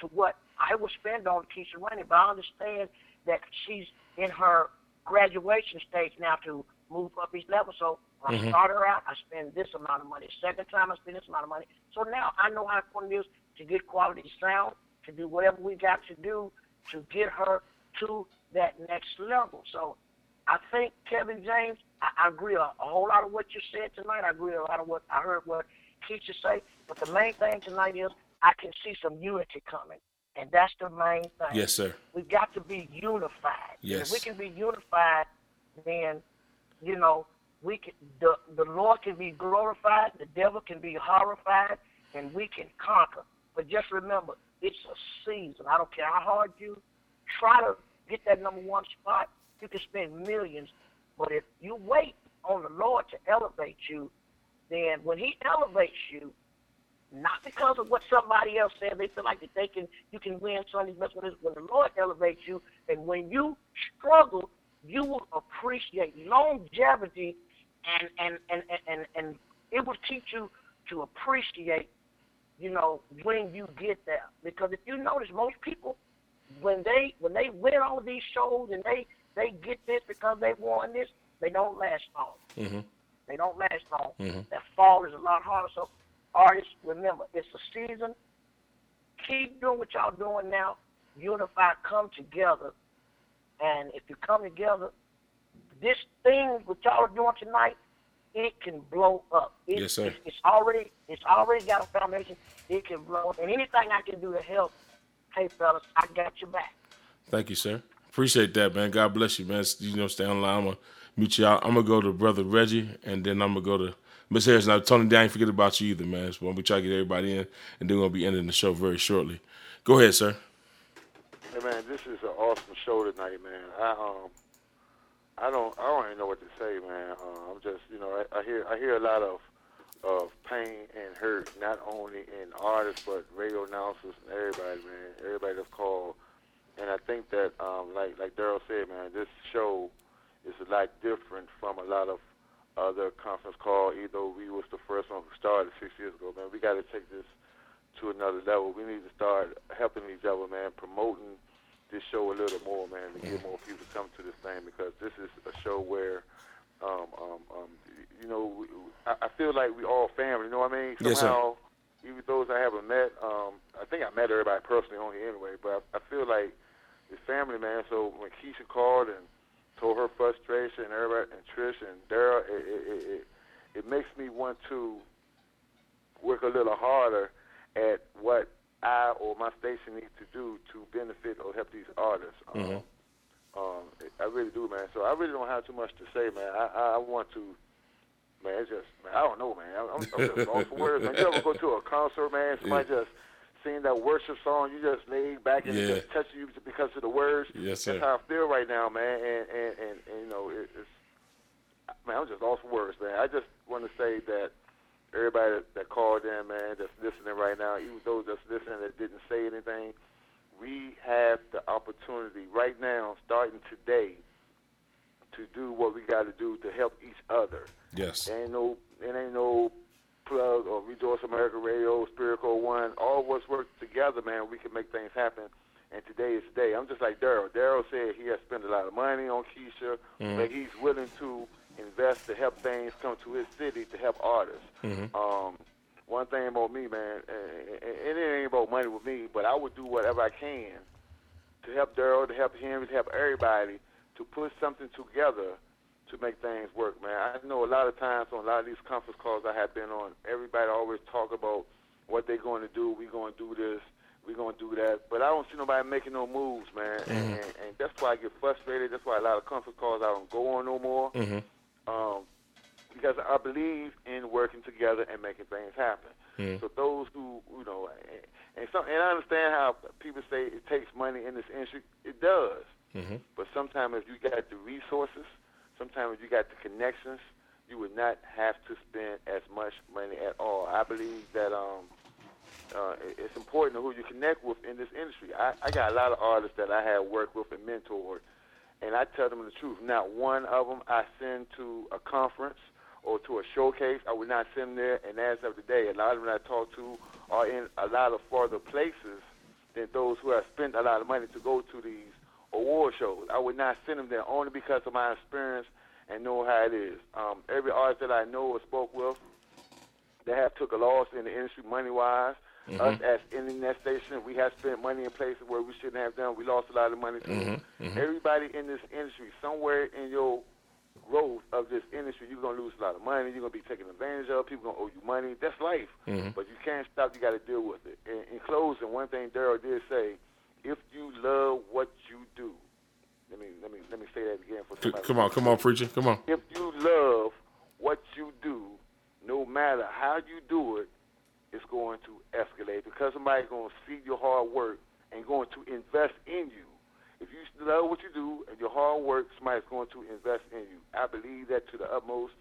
to what I will spend on Keisha Rainey, but I understand that she's in her graduation stage now to move up each level. So when I start her out, I spend this amount of money. Second time, I spend this amount of money. So now I know how important it is to get quality sound, to do whatever we got to do to get her to that next level. So I think Kevin James, I, I agree a, a whole lot of what you said tonight. I agree a lot of what I heard what Keisha say. But the main thing tonight is I can see some unity coming. And that's the main thing. Yes, sir. We've got to be unified. Yes. If we can be unified, then, you know, we can the the Lord can be glorified, the devil can be horrified, and we can conquer. But just remember, it's a season. I don't care how hard you try to get that number one spot, you can spend millions. But if you wait on the Lord to elevate you, then when He elevates you, not because of what somebody else said, they feel like that they can you can win Sunday's best when when the Lord elevates you, and when you struggle, you will appreciate longevity, and and and and, and it will teach you to appreciate, you know, when you get there. Because if you notice, most people when they when they win all these shows and they they get this because they won this, they don't last long. Mm-hmm. They don't last long. Mhm. That fall is a lot harder. So, artists, remember, it's a season. Keep doing what y'all doing now. Unify, come together. And if you come together, this thing what y'all are doing tonight, it can blow up. It, Yes, sir. It's, it's already it's already got a foundation. It can blow up. And anything I can do to help, hey fellas, I got your back. Thank you, sir. Appreciate that, man. God bless you, man. You know, stay on line. I'm gonna meet you out. I'm gonna go to brother Reggie, and then I'm gonna go to Miss Harris. Now, Tony, I ain't forget about you either, man. So we try to get everybody in, and then we're gonna be ending the show very shortly. Go ahead, sir. Hey man, this is an awesome show tonight, man. I um, I don't, I don't even know what to say, man. Uh, I'm just, you know, I, I hear, I hear a lot of, of pain and hurt, not only in artists but radio announcers and everybody, man. Everybody that's called, and I think that, um, like, like Daryl said, man, this show is a lot different from a lot of other conference call. Either we was the first one who started six years ago, man. We got to take this to another level. We need to start helping each other, man, promoting this show a little more, man, to get more people to come to this thing because this is a show where, um, um, um, you know, we, I, I feel like we all family. You know what I mean? Yes, sir. Even those I haven't met, um, I think I met everybody personally on here anyway, but I, I feel like it's family, man. So when Keisha called and told her frustration, and everybody, and Trish and Daryl, it, it, it, it, it makes me want to work a little harder at what I or my station needs to do to benefit or help these artists. Um, Mhm. um, I really do, man. So I really don't have too much to say, man. I I, I want to. Man, it's just man, I don't know, man. I'm, I'm just (laughs) lost for words, man. You ever go to a concert, man? Somebody Yeah. just sing that worship song, you just lay back and it Yeah. just touches you because of the words. Yes, sir. That's how I feel right now, man. And and and, and you know, it, it's man, I'm just lost for words, man. I just want to say that everybody that, that called in, man, that's listening right now, even those that's listening that didn't say anything, we have the opportunity right now, starting today, to do what we got to do to help each other. Yes. There ain't no, it ain't no plug or Rejoice America Radio, Spiritual One. All of us work together, man. We can make things happen. And today is the day. I'm just like Daryl. Daryl said he has spent a lot of money on Keisha, but mm-hmm. he's willing to invest to help things come to his city to help artists. Mm-hmm. Um, one thing about me, man, and, it ain't about money with me, but I would do whatever I can to help Daryl, to help him, to help everybody to put something together to make things work, man. I know a lot of times on a lot of these conference calls I have been on, everybody always talk about what they're going to do. We're going to do this. We're going to do that. But I don't see nobody making no moves, man. Mm-hmm. And, and, and that's why I get frustrated. That's why a lot of conference calls I don't go on no more. Mm-hmm. Um, because I believe in working together and making things happen. So those who, you know, and, and, some, and I understand how people say it takes money in this industry. It does. But sometimes if you got the resources, sometimes if you got the connections, you would not have to spend as much money at all. I believe that um, uh, it's important who you connect with in this industry. I, I got a lot of artists that I have worked with and mentored, and I tell them the truth. Not one of them I send to a conference or to a showcase. I would not send them there. And as of today, a lot of them I talk to are in a lot of farther places than those who have spent a lot of money to go to these award shows. I would not send them there only because of my experience and know how it is. Um, every artist that I know or spoke with, they have took a loss in the industry money wise. Mm-hmm. Us as internet station, we have spent money in places where we shouldn't have done. We lost a lot of money too. Mm-hmm. Mm-hmm. Everybody in this industry, somewhere in your growth of this industry, you're gonna lose a lot of money. You're gonna be taken advantage of. People gonna owe you money. That's life. But you can't stop. You got to deal with it. And in closing, one thing Daryl did say: if you love what you do, let me let me let me say that again for somebody. Come on, come on, preacher. Come on. If you love what you do, no matter how you do it, it's going to escalate because somebody's going to see your hard work and going to invest in you. If you love what you do and your hard work, somebody's going to invest in you. I believe that to the utmost.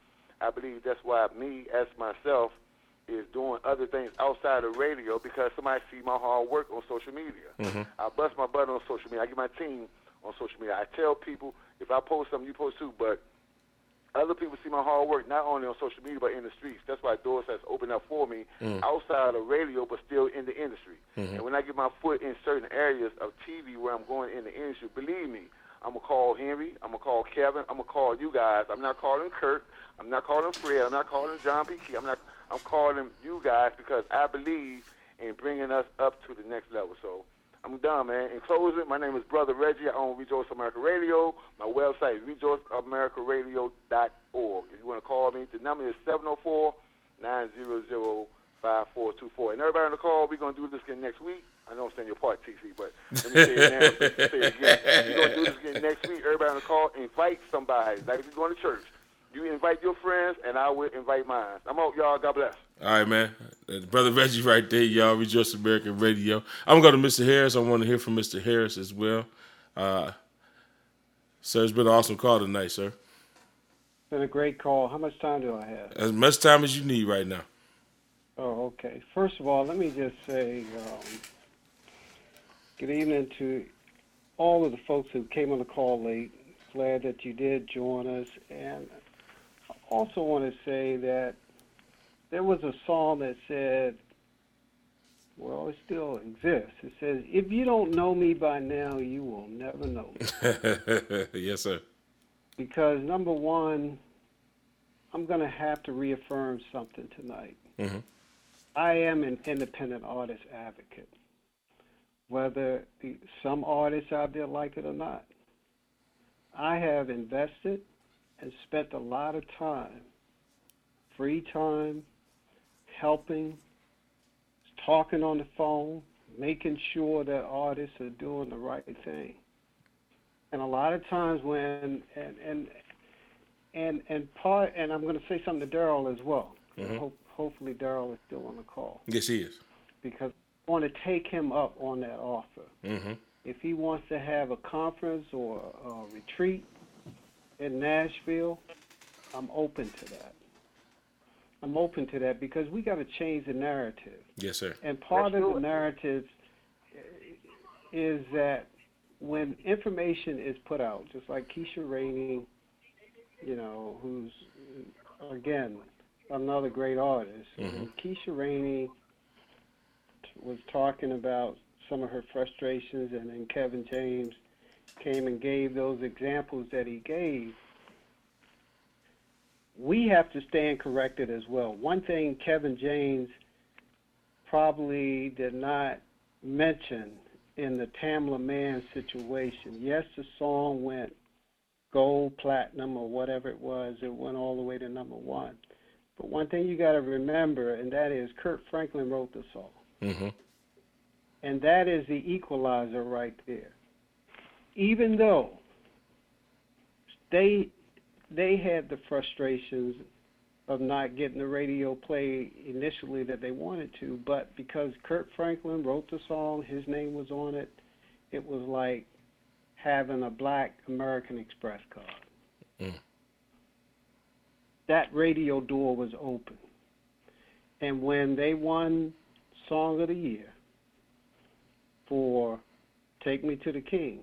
I believe that's why me, as myself, is doing other things outside of radio because somebody see my hard work on social media. Mm-hmm. I bust my butt on social media. I get my team on social media. I tell people if I post something, you post too. But other people see my hard work not only on social media but in the streets. That's why doors has opened up for me mm. outside of radio, but still in the industry. Mm-hmm. And when I get my foot in certain areas of TV where I'm going in the industry, believe me, I'm gonna call Henry. I'm gonna call Kevin. I'm gonna call you guys. I'm not calling Kirk. I'm not calling Fred. I'm not calling John P. Kee. I'm not. I'm calling you guys because I believe in bringing us up to the next level. So I'm done, man. In closing, my name is Brother Reggie. I own Rejoice America Radio. My website is rejoiceamericaradio.org. If you want to call me, the number is 704-900-5424. And everybody on the call, we're going to do this again next week. I know I'm saying your part, TC, but let me say it now. say it again. We're going to do this again next week. Everybody on the call, invite somebody. Like if you're going to church, you invite your friends, and I will invite mine. I'm out, y'all. God bless. All right, man. Uh, Brother Reggie right there, y'all. Rejoice American Radio. I'm going to to Mr. Harris. I want to hear from Mr. Harris as well. Uh, sir, it's been an awesome call tonight, sir. Been a great call. How much time do I have? As much time as you need right now. Oh, okay. First of all, let me just say um, good evening to all of the folks who came on the call late. Glad that you did join us. And I also want to say that there was a song that said, well, it still exists. It says, if you don't know me by now, you will never know me. (laughs) yes, sir. because number one, I'm going to have to reaffirm something tonight. Mhm. I am an independent artist advocate, whether the, some artists out there like it or not. I have invested and spent a lot of time, free time, helping, talking on the phone, making sure that artists are doing the right thing. And a lot of times when and and and and part and I'm going to say something to Daryl as well. Mhm. Hope, hopefully Daryl is still on the call Yes, he is. because I want to take him up on that offer. Mm-hmm. If he wants to have a conference or a retreat in Nashville, I'm open to that. I'm open to that because we got to change the narrative. Yes, sir. And part Let's of the narrative is that when information is put out, just like Keisha Rainey, you know, who's again another great artist. Mhm. Keisha Rainey was talking about some of her frustrations, and then Kevin James came and gave those examples that he gave. We have to stand corrected as well. One thing Kevin James probably did not mention in the Tamela Mann situation. Yes, the song went gold, platinum, or whatever it was. It went all the way to number one. But one thing you got to remember, and that is Kirk Franklin wrote the song. Mm-hmm. And that is the equalizer right there. Even though they they had the frustrations of not getting the radio play initially that they wanted to, but because Kirk Franklin wrote the song, his name was on it, it was like having a black American Express card. Mm. That radio door was open. And when they won Song of the Year for Take Me to the King,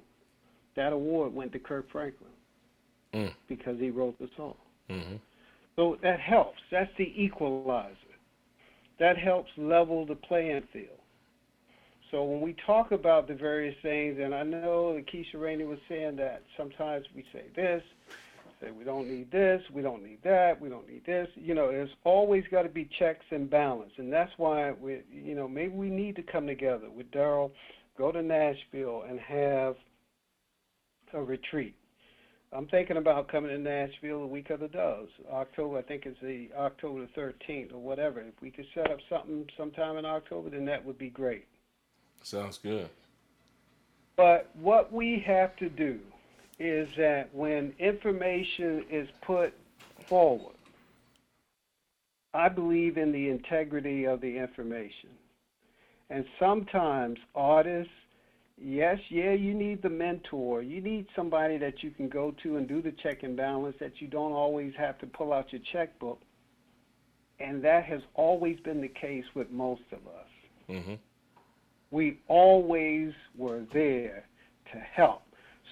that award went to Kirk Franklin Mm. because he wrote the song. Mm-hmm. So that helps. That's the equalizer. That helps level the playing field. So when we talk about the various things, and I know that Keisha Rainey was saying that sometimes we say this, say we don't need this, we don't need that, we don't need this. You know, there's always got to be checks and balance, and that's why we, you know, maybe we need to come together with Daryl, go to Nashville, and have a retreat. I'm thinking about coming to Nashville the week of the Doves. October, I think it's the October the 13th or whatever. If we could set up something sometime in October, then that would be great. Sounds good. But what we have to do is that when information is put forward, I believe in the integrity of the information. And sometimes artists, yes, yeah, you need the mentor. You need somebody that you can go to and do the check and balance that you don't always have to pull out your checkbook. And that has always been the case with most of us Mm-hmm. we always were there to help.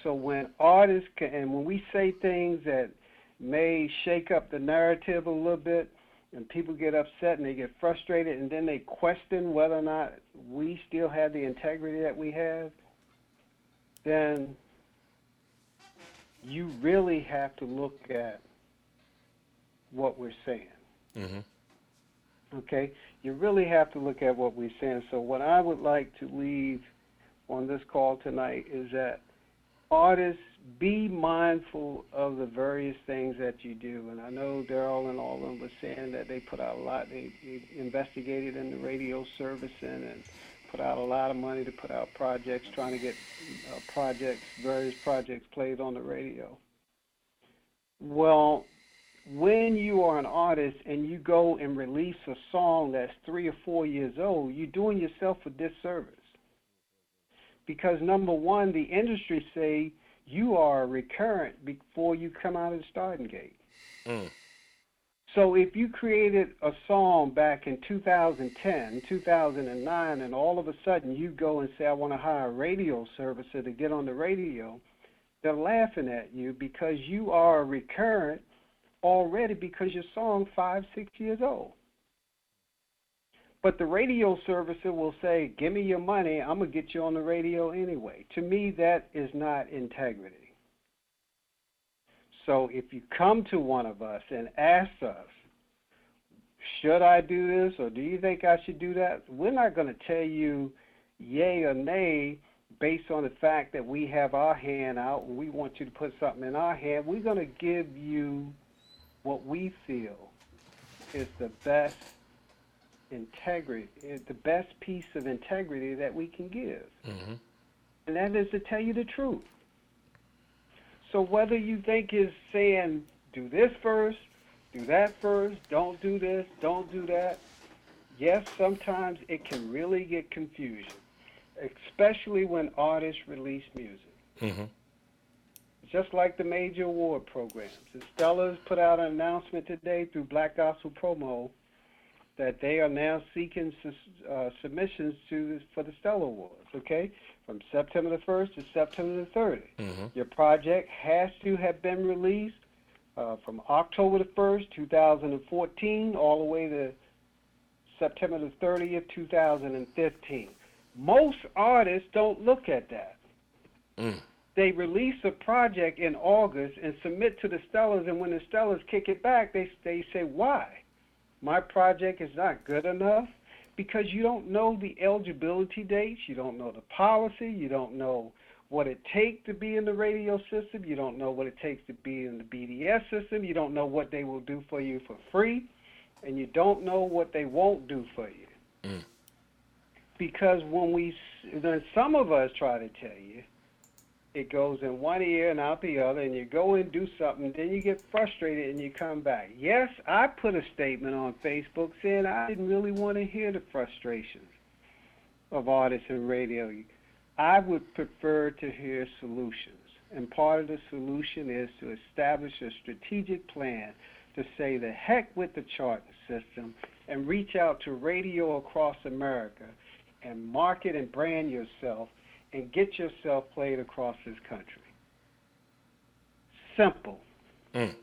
So when artists can, and when we say things that may shake up the narrative a little bit, and people get upset and they get frustrated, and then they question whether or not we still have the integrity that we have, then you really have to look at what we're saying. Mm-hmm. Okay, you really have to look at what we're saying. So, what I would like to leave on this call tonight is that artists be mindful of the various things that you do. And I know Daryl and all of them were saying that they put out a lot. They, they investigated in the radio servicing and put out a lot of money to put out projects, trying to get uh, projects, various projects played on the radio. Well, when you are an artist and you go and release a song that's three or four years old, you're doing yourself a disservice. Because number one, the industry say you are recurrent before you come out of the starting gate. Mm. So if you created a song back in 2010, 2009, and all of a sudden you go and say, I want to hire a radio servicer to get on the radio, they're laughing at you because you are a recurrent already because your song five, six years old. But the radio servicer will say, Give me your money, I'm gonna get you on the radio anyway. To me that is not integrity. So if you come to one of us and ask us, should I do this or do you think I should do that? We're not going to tell you yay or nay based on the fact that we have our hand out and we want you to put something in our hand. We're going to give you what we feel is the best integrity, is the best piece of integrity that we can give. Mm-hmm. And that is to tell you the truth. So whether you think is saying do this first, do that first, don't do this, don't do that. Yes, sometimes it can really get confusion, especially when artists release music. Mm-hmm. Just like the major award programs. The Stellars put out an announcement today through Black Gospel Promo that they are now seeking uh, submissions to for the Stellar Awards. Okay, from September the first to September the 30th. Mm-hmm. Your project has to have been released uh, from October the first, 2014, all the way to September the 30th, 2015. Most artists don't look at that. Mm. They release a project in August and submit to the Stellars, and when the Stellars kick it back, they they say why my project is not good enough because you don't know the eligibility dates, you don't know the policy, you don't know what it takes to be in the radio system, you don't know what it takes to be in the BDS system, you don't know what they will do for you for free, and you don't know what they won't do for you. Mm. Because when we, then some of us try to tell you, it goes in one ear and out the other, and you go and do something, then you get frustrated and you come back. Yes, I put a statement on Facebook saying I didn't really want to hear the frustrations of artists in radio. I would prefer to hear solutions. And part of the solution is to establish a strategic plan to say the heck with the charting system and reach out to radio across America and market and brand yourself and get yourself played across this country. Simple. Mm.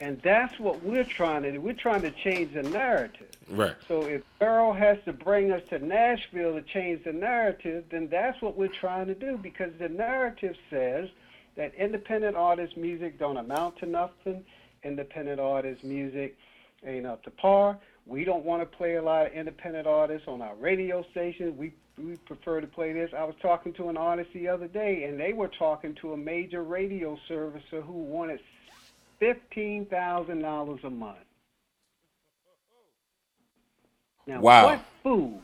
And that's what we're trying to do. We're trying to change the narrative. Right. So if Earl has to bring us to Nashville to change the narrative, then that's what we're trying to do because the narrative says that independent artist music don't amount to nothing. Independent artist music ain't up to par. We don't want to play a lot of independent artists on our radio stations. We we prefer to play this. I was talking to an artist the other day, and they were talking to a major radio servicer who wanted fifteen thousand dollars a month. Now, Wow. what fool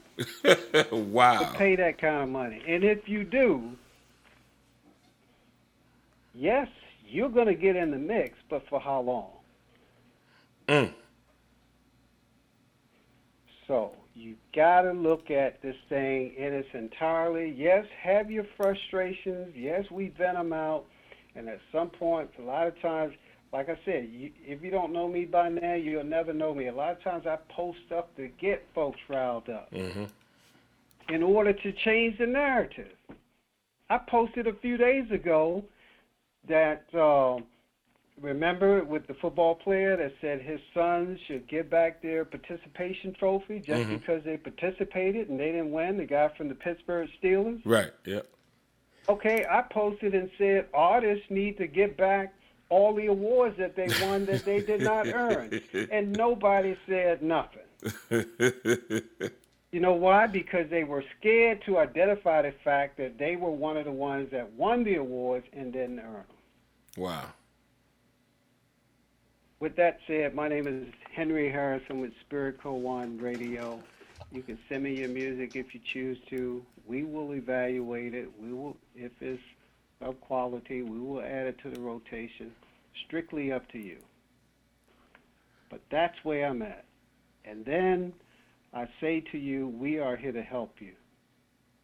(laughs) wow. to pay that kind of money? And if you do, yes, you're going to get in the mix, but for how long? Mm. So you got to look at this thing in its entirely. Yes, have your frustrations. Yes, we vent them out. And at some point, a lot of times, like I said, you, if you don't know me by now, you'll never know me. A lot of times I post stuff to get folks riled up Mm-hmm. in order to change the narrative. I posted a few days ago that um, remember with the football player that said his sons should give back their participation trophy just Mhm. because they participated and they didn't win. The guy from the Pittsburgh Steelers. Right. Yep. Okay, I posted and said artists need to get back all the awards that they won that they did not (laughs) earn, and nobody said nothing. You know why? Because they were scared to identify the fact that they were one of the ones that won the awards and didn't earn them. wow. With that said, my name is Henry Harrison with Spirit Co One Radio. You can send me your music if you choose to. We will evaluate it. We will, if it's of quality, we will add it to the rotation. Strictly up to you. But that's where I'm at. And then I say to you, we are here to help you.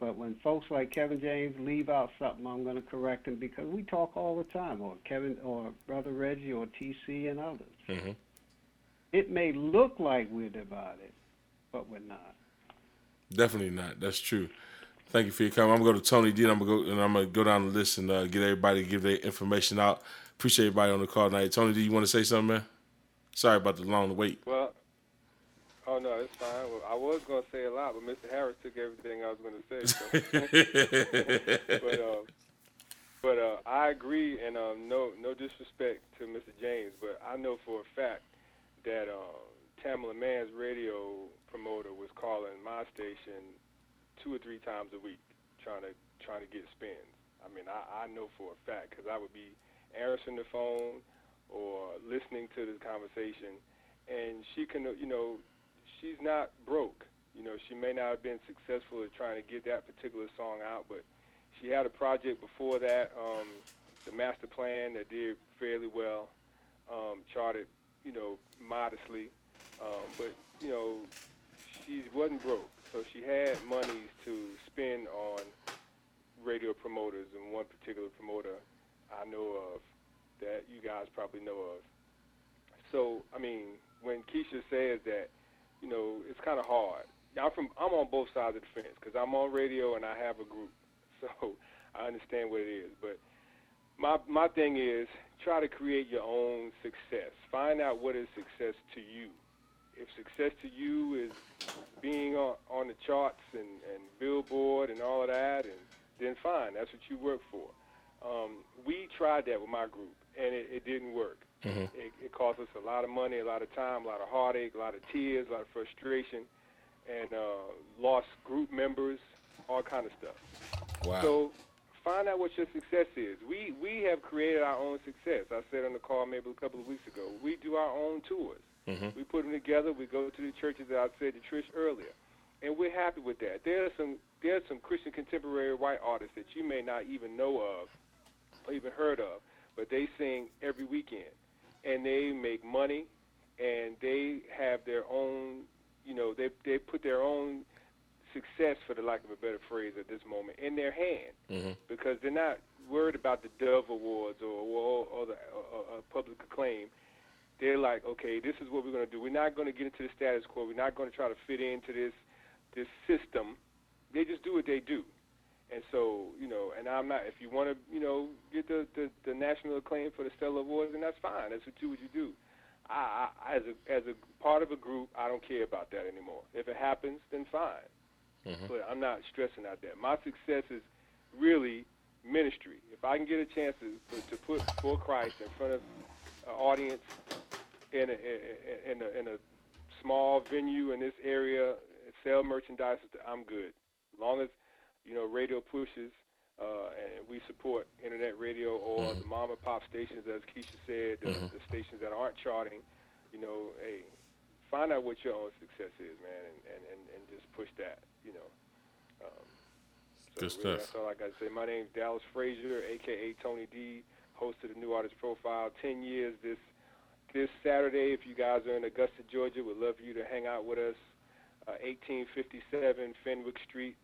But when folks like Kevin James leave out something, I'm going to correct them because we talk all the time, or Kevin, or Brother Reggie, or TC, and others. Mm-hmm. It may look like we're divided, but we're not. Definitely not. That's true. Thank you for your comment. I'm gonna go to Tony D. And I'm gonna go and I'm gonna go down the list and uh, get everybody to give their information out. Appreciate everybody on the call tonight. Tony D. You want to say something, man? Sorry about the long wait. Well, oh no, it's fine. Well, I was gonna say a lot, but Mr. Harris took everything I was gonna say. So. (laughs) but uh, but uh, I agree, and um, no no disrespect to Mr. James, but I know for a fact that uh, Tamela Mann's radio promoter was calling my station two or three times a week, trying to trying to get spins. I mean, I, I know for a fact because I would be answering the phone or listening to this conversation, and she can, you know, she's not broke. You know, she may not have been successful at trying to get that particular song out, but she had a project before that um, the master plan that did fairly well, um, charted, you know, modestly, um, but you know, she wasn't broke, so she had monies to spend on radio promoters, and one particular promoter I know of that you guys probably know of. So, I mean, when Keisha says that, you know, it's kind of hard. I'm from I'm on both sides of the fence because I'm on radio and I have a group, (laughs) so I understand what it is. But my my thing is try to create your own success. Find out what is success to you. If success to you is being on on the charts and and Billboard and all of that, and then fine, that's what you work for. Um, we tried that with my group, and it, it didn't work. Mm-hmm. It, it cost us a lot of money, a lot of time, a lot of heartache, a lot of tears, a lot of frustration, and uh, lost group members, all kind of stuff. Wow. So find out what your success is. We we have created our own success. I said on the call maybe a couple of weeks ago. We do our own tours. Mhm. We put them together. We go to the churches that I said to Trish earlier, and we're happy with that. There are some there are some Christian contemporary white artists that you may not even know of or even heard of, but they sing every weekend, and they make money, and they have their own. You know, they they put their own success, for the lack of a better phrase, at this moment in their hand Mm-hmm. because they're not worried about the Dove Awards or or, or the or, or public acclaim. They're like, okay, this is what we're going to do. We're not going to get into the status quo. We're not going to try to fit into this this system. They just do what they do. And so, you know, and I'm not. If you want to, you know, get the, the the national acclaim for the Stellar Awards, then that's fine. That's what you what you do. I, I as a as a part of a group, I don't care about that anymore. If it happens, then fine. Mhm. But I'm not stressing out that. My success is really ministry. If I can get a chance to to put for Christ in front of an audience in a, in a, in a small venue in this area, sell merchandise, I'm good. As long as you know radio pushes uh, and we support internet radio or the mom and pop stations, as Keisha said, the, Mhm. the stations that aren't charting. You know, hey, find out what your own success is, man, and, and, and, and just push that. You know. Um, so Good really, stuff. That's all I got to say. My name's Dallas Frazier, aka Tony D, host of the New Artist Profile. Ten years this this Saturday. If you guys are in Augusta, Georgia, we'd love for you to hang out with us. Uh, 1857 Fenwick Street,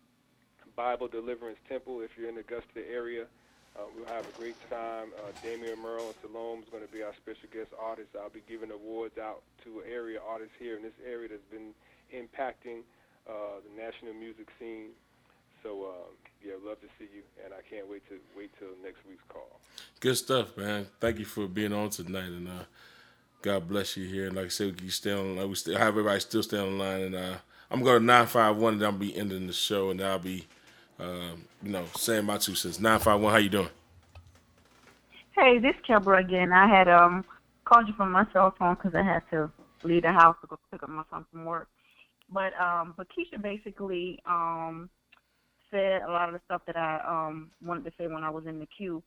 Bible Deliverance Temple. If you're in the Augusta area, uh, we'll have a great time. Uh, Damian Merle and Salome is going to be our special guest artists. I'll be giving awards out to area artists here in this area that's been impacting uh, the national music scene. So um, yeah, love to see you, and I can't wait to wait till next week's call. Good stuff, man. Thank you for being on tonight, and uh, God bless you here. And like I said, you stay on. Like we still have everybody still stay on line, and uh, I'm going to nine five one, and I'll be ending the show, and I'll be, um, you know, saying my two cents. Nine five one, how you doing? Hey, this Kebra again. I had um called you from my cell phone because I had to leave the house to go pick up my son from work. But um, but Keisha basically um said a lot of the stuff that I um wanted to say when I was in the queue.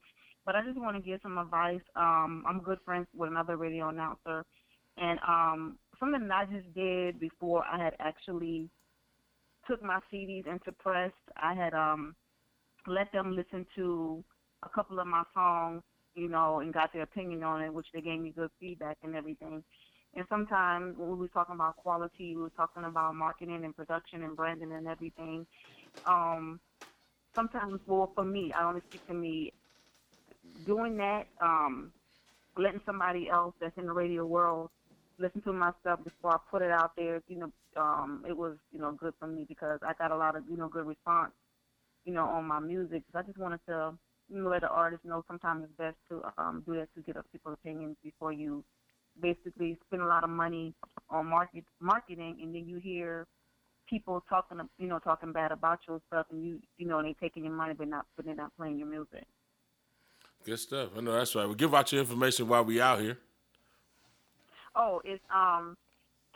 But I just want to give some advice. Um, I'm good friends with another radio announcer, and um, something that I just did before I had actually took my CDs into press. I had um let them listen to a couple of my songs, you know, and got their opinion on it, which they gave me good feedback and everything. And sometimes when we were talking about quality, we were talking about marketing and production and branding and everything. Um, sometimes, well, for me, I only speak to me, doing that, um, letting somebody else that's in the radio world listen to my stuff before I put it out there, you know, um, it was, you know, good for me because I got a lot of, you know, good response, you know, on my music. So I just wanted to, you know, let the artist know sometimes it's best to um, do that to get people's opinions before you basically spend a lot of money on market marketing, and then you hear people talking, you know, talking bad about your stuff, and you, you know, and they taking your money but not, but they're not playing your music. Good stuff. I know that's right. We'll give out your information while we out here. Oh, it's um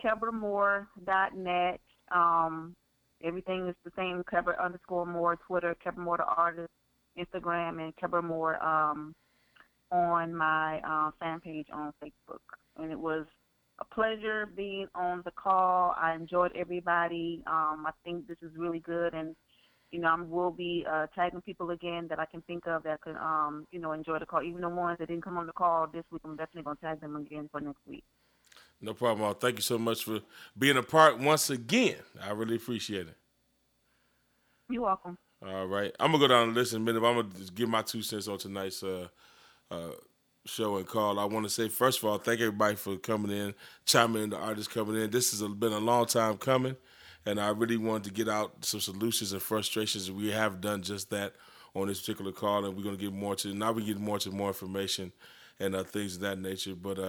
KebraMoore.net. Um, everything is the same. Kebra underscore Moore, Twitter, Kebra Moore the artist, Instagram, and Kebra Moore um, on my uh, fan page on Facebook. And it was a pleasure being on the call. I enjoyed everybody. Um, I think this is really good, and You know, I will be uh, tagging people again that I can think of that could, um, you know, enjoy the call. Even the ones that didn't come on the call this week, I'm definitely gonna tag them again for next week. No problem. All. Thank you so much for being a part once again. I really appreciate it. You're welcome. All right, I'm gonna go down and listen a minute. But I'm gonna just give my two cents on tonight's uh, uh, show and call. I want to say first of all, thank everybody for coming in, chiming in, the artists coming in. This has been a long time coming, and I really wanted to get out some solutions and frustrations. We have done just that on this particular call, and we're gonna get more to now. We get more to more information and uh, things of that nature, but.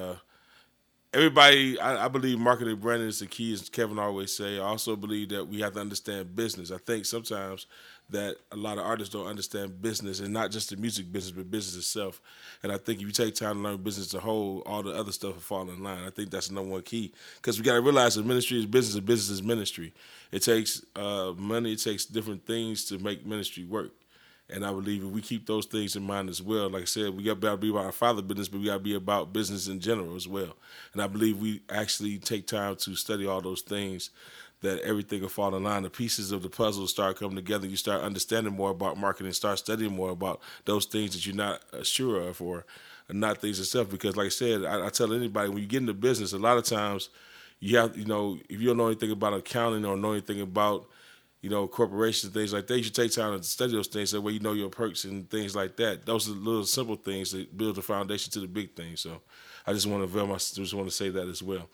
Everybody, I, I, believe marketing branding is the key, as Kevin always say. I also believe that we have to understand business. I think sometimes that a lot of artists don't understand business, and not just the music business, but business itself. And I think if you take time to learn business as a whole, all the other stuff will fall in line. I think that's the number one key because we got to realize that ministry is business, and business is ministry. It takes uh, money, it takes different things to make ministry work. And I believe if we keep those things in mind as well, like I said, we got to be about our father business, but we got to be about business in general as well. And I believe we actually take time to study all those things that everything will fall in line. The pieces of the puzzle start coming together. You start understanding more about marketing, start studying more about those things that you're not uh, sure of or not things itself. Because, like I said, I, I tell anybody when you get into business, a lot of times you have, you know, if you don't know anything about accounting or know anything about you know, corporations, things like that. You should take time to study those things that way you know your perks and things like that. Those are little simple things that build the foundation to the big things. So I just want to avail my, just want to say that as well.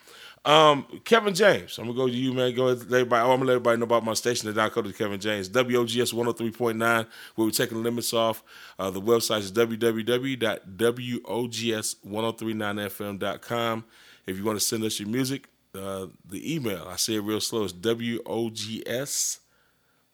Um, Kevin James, I'm gonna go to you, man. Go ahead, everybody. Oh, I'm gonna let everybody know about my station at Dakota Kevin James, WOGS 103.9, where we're taking limits off. Uh, the website is www.wogs1039fm.com. If you want to send us your music, uh, the email, I say it real slow, is WOGS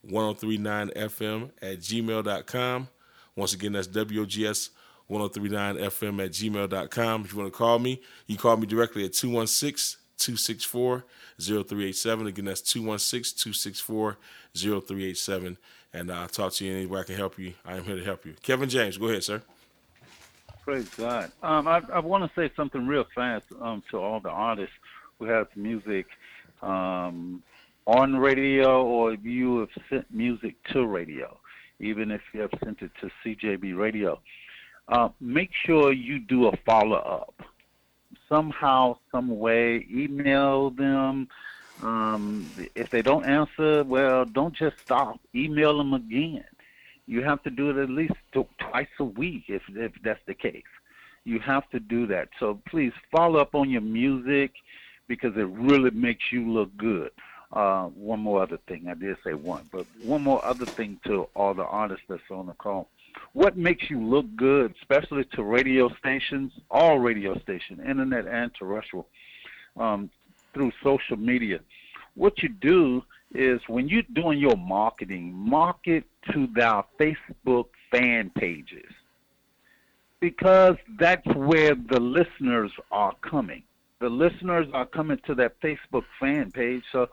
1039fm at gmail.com. Once again, that's WOGS 1039fm at gmail.com. If you want to call me, you call me directly at 216 264 0387. Again, that's 216 264 0387. And I'll talk to you anywhere I can help you. I am here to help you. Kevin James, go ahead, sir. Praise God. Um, I, I want to say something real fast um, to all the artists who have music um, on radio or if you have sent music to radio, even if you have sent it to CJB Radio, uh, make sure you do a follow up. Somehow, some way, email them. Um, if they don't answer, well, don't just stop. Email them again. You have to do it at least twice a week if, if that's the case. You have to do that. So please follow up on your music because it really makes you look good. Uh, one more other thing. I did say one, but one more other thing to all the artists that's on the call. What makes you look good, especially to radio stations, all radio stations, internet and terrestrial, um, through social media? What you do is when you're doing your marketing, market to their Facebook fan pages because that's where the listeners are coming. The listeners are coming to that Facebook fan page, so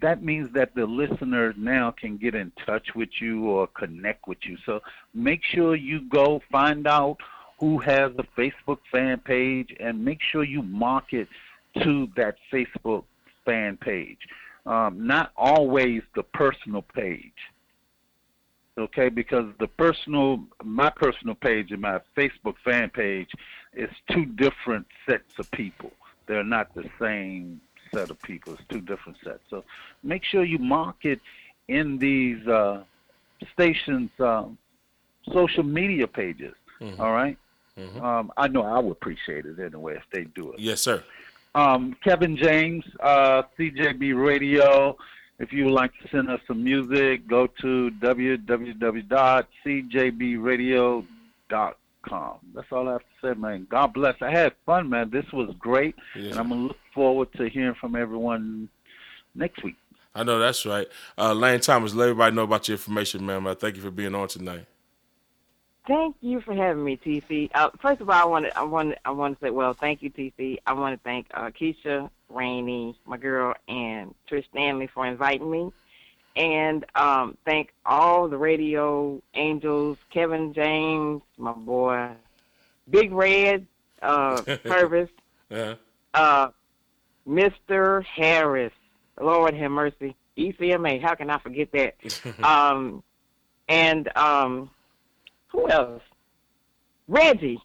that means that the listener now can get in touch with you or connect with you. So make sure you go find out who has a Facebook fan page and make sure you market to that Facebook fan page. Um, not always the personal page. Okay, because the personal, my personal page and my Facebook fan page is two different sets of people. They're not the same set of people. It's two different sets. So make sure you market in these uh, stations' uh, social media pages. Mm-hmm. All right? mm-hmm. um, I know I would appreciate it anyway if they do it. Yes, sir. Um, Kevin James, uh, CJB Radio. If you would like to send us some music, go to www.cjbradio.com com. That's all I have to say, man. God bless. I had fun, man. This was great, and I'm gonna look forward to hearing from everyone next week. I know that's right. Uh, Lane Thomas, let everybody know about your information, man. I thank you for being on tonight. Thank you for having me, TC. Uh, first of all, I want to I want I want to say, well, thank you, TC. I want to thank uh, Keisha, Rainey, my girl, and Trish Stanley for inviting me and um, thank all the radio angels, Kevin James, my boy, Big Red, uh, (laughs) Purvis, uh-huh. uh, Mr. Harris, Lord have mercy, ECMA, how can I forget that? (laughs) um, and um, who else? Reggie.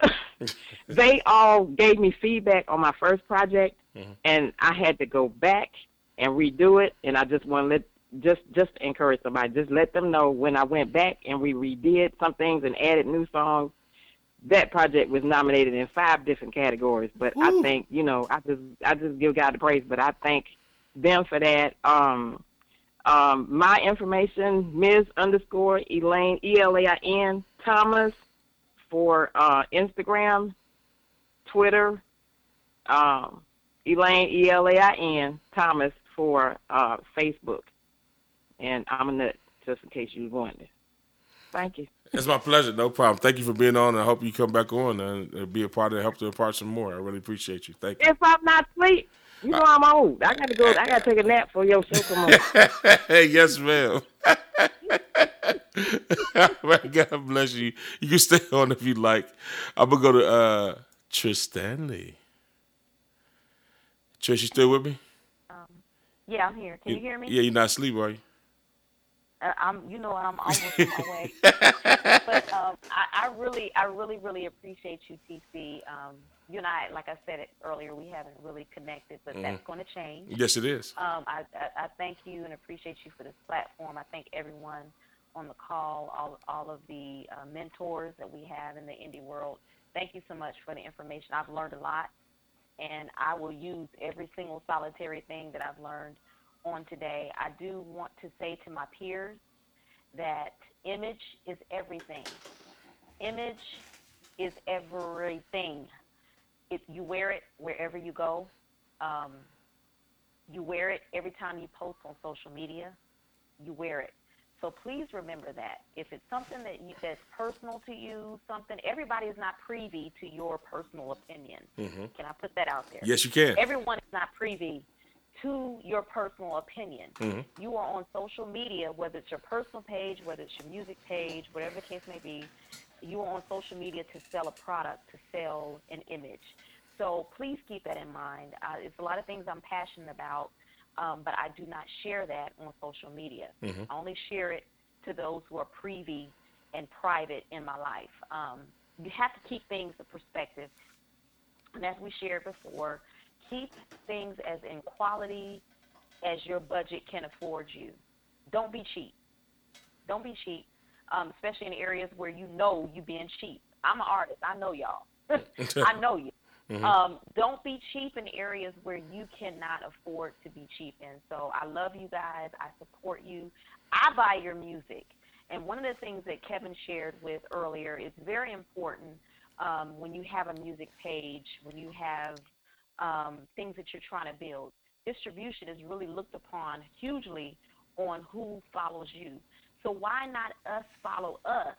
(laughs) they all gave me feedback on my first project, Mm-hmm. and I had to go back and redo it. And I just want to let just just encourage somebody, just let them know when I went back and we redid some things and added new songs. That project was nominated in five different categories, but I think you know I just I just give God the praise. But I thank them for that. Um, um, my information, Ms. underscore Elaine E L A I N Thomas for uh, Instagram, Twitter, um, Elaine E L A I N Thomas for uh, Facebook, and I'm a nut just in case you was wondering. Thank you. It's my pleasure. No problem. Thank you for being on. I hope you come back on and be a part of it, help to impart some more. I really appreciate you. Thank you. If I'm not asleep, you know I'm old. I got to go. I got to take a nap for your show come on. hey, yes, ma'am. (laughs) Man, God bless you. You can stay on if you like. I'm gonna go to uh, Trish Stanley. Trish, you still with me? Yeah, I'm here. Can you hear me? Yeah, you're not asleep, are you? Uh, I'm, you know, I'm almost on my (laughs) way. but (laughs) um, I, I really, I really, really appreciate you, TC. Um, you and I, like I said it earlier, we haven't really connected, but that's Mhm. going to change. Yes, it is. Um, I, I, I thank you and appreciate you for this platform. I thank everyone on the call, all, all of the uh, mentors that we have in the indie world. Thank you so much for the information. I've learned a lot, and I will use every single solitary thing that I've learned on today. I do want to say to my peers that image is everything. Image is everything. If you wear it wherever you go, um, you wear it every time you post on social media. You wear it. So please remember that. If it's something that you, that's personal to you, something everybody is not privy to your personal opinion. Mhm. Can I put that out there? Yes, you can. Everyone is not privy to your personal opinion. Mhm. You are on social media, whether it's your personal page, whether it's your music page, whatever the case may be. You are on social media to sell a product, to sell an image. So please keep that in mind. Uh, it's a lot of things I'm passionate about, um, but I do not share that on social media. Mhm. I only share it to those who are privy and private in my life. Um, you have to keep things in perspective. And as we shared before, keep things as in quality as your budget can afford you. Don't be cheap. Don't be cheap, um, especially in areas where you know you being cheap. I'm an artist. I know y'all. (laughs) (laughs) I know you. Mhm. Um, don't be cheap in areas where you cannot afford to be cheap in. So I love you guys. I support you. I buy your music. And one of the things that Kevin shared with earlier is very important um, when you have a music page, when you have um, things that you're trying to build. Distribution is really looked upon hugely on who follows you. So why not us follow us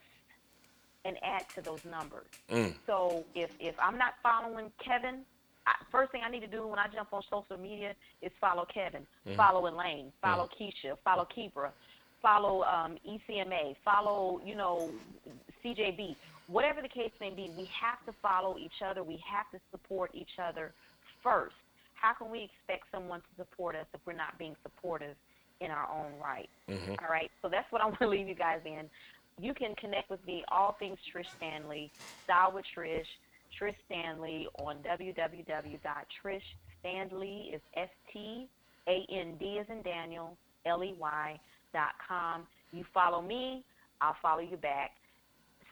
and add to those numbers? Mm. So if if I'm not following Kevin, I, first thing I need to do when I jump on social media is follow Kevin, Mhm. follow Elaine, follow Keisha, follow Kibra, follow um, ECMA, follow you know CJB, whatever the case may be. We have to follow each other. We have to support each other first. How can we expect someone to support us if we're not being supportive in our own right? Mhm. All right. So that's what I want to (laughs) leave you guys in. You can connect with me, all things Trish Stanley, Style with Trish, Trish Stanley on www.trishstanley is S T A N D as in Daniel, L E Y dot com. You follow me, I'll follow you back.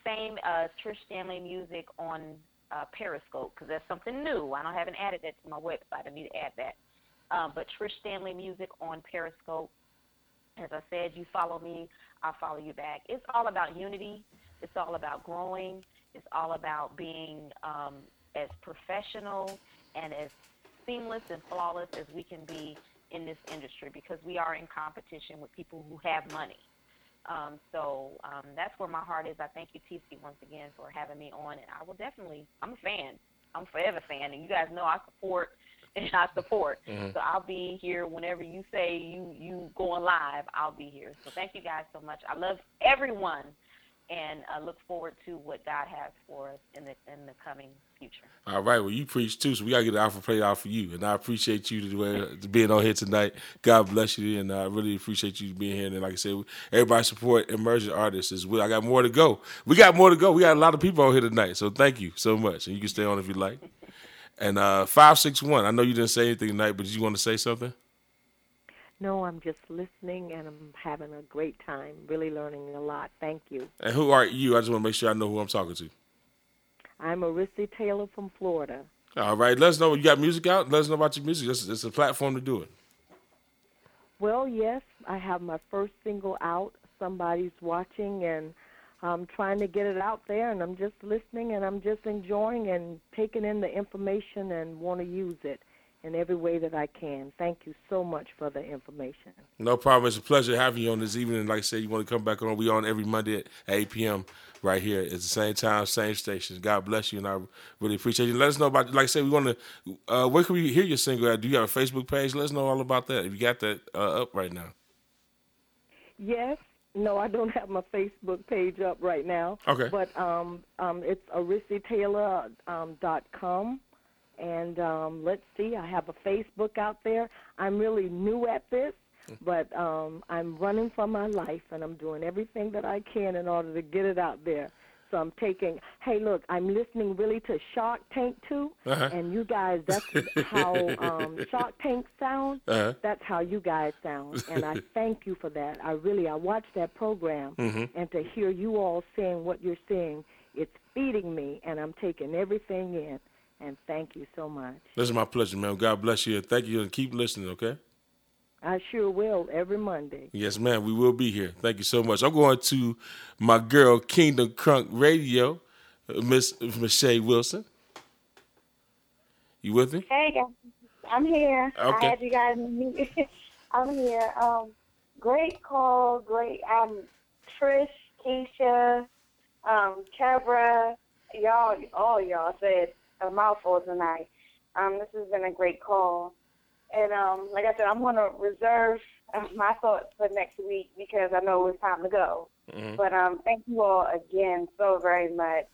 Same uh, Trish Stanley music on uh, Periscope because that's something new. I don't haven't added that to my website. I need to add that. Um, but Trish Stanley music on Periscope. As I said, you follow me, I'll follow you back. It's all about unity. It's all about growing. It's all about being um, as professional and as seamless and flawless as we can be in this industry because we are in competition with people who have money. Um, so um, that's where my heart is. I thank you, TC, once again for having me on, and I will definitely. I'm a fan. I'm a forever fan, and you guys know I support (laughs) and I support. Mhm. So I'll be here whenever you say you you going live. I'll be here. So thank you guys so much. I love everyone. And uh, look forward to what God has for us in the in the coming future. All right. Well, you preach too, so we gotta get the alpha play out for you. And I appreciate you to being on here tonight. God bless you, and I really appreciate you being here. And like I said, everybody support emerging artists as well. I got more to go. We got more to go. We got a lot of people on here tonight, so thank you so much. And you can stay on if you like. And uh, five six one. I know you didn't say anything tonight, but did you want to say something? No, I'm just listening and I'm having a great time, really learning a lot. Thank you. And who are you? I just want to make sure I know who I'm talking to. I'm Arissa Taylor from Florida. All right, let us know. You got music out? Let us know about your music. It's, it's a platform to do it. Well, yes, I have my first single out. Somebody's watching, and I'm trying to get it out there, and I'm just listening, and I'm just enjoying and taking in the information and want to use it in every way that I can. Thank you so much for the information. No problem. It's a pleasure having you on this evening. Like I said, you want to come back on. We on every Monday at 8 p.m. right here. It's the same time, same station. God bless you, and I really appreciate you. Let us know about. Like I said, we want to. Uh, where can we hear your single at? Do you have a Facebook page? Let us know all about that. If you got that uh, up right now. Yes. No, I don't have my Facebook page up right now. Okay. But um, um, it's arissitaylor.com. Um, dot com. And um, let's see, I have a Facebook out there. I'm really new at this, but um, I'm running for my life and I'm doing everything that I can in order to get it out there. So I'm taking, hey, look, I'm listening really to Shark Tank too. Uh-huh. And you guys, that's how um, (laughs) Shark Tank sounds. Uh-huh. That's how you guys sound. And I (laughs) thank you for that. I really, I watched that program. Mhm. And to hear you all saying what you're saying, it's feeding me and I'm taking everything in and thank you so much. This is my pleasure, man. God bless you. Thank you, and keep listening. Okay. I sure will every Monday. Yes, ma'am. We will be here. Thank you so much. I'm going to my girl Kingdom Crunk Radio, uh, Miss Michelle Wilson. You with me? Hey guys, I'm here. Okay. I had you guys. (laughs) I'm here. Um, great call. Great. Um, Trish, Keisha, um, Kevra, y'all, all y'all said a mouthful tonight. Um, this has been a great call, and um, like I said, I'm going to reserve uh, my thoughts for next week because I know it's time to go. Mhm. But um, thank you all again so very much.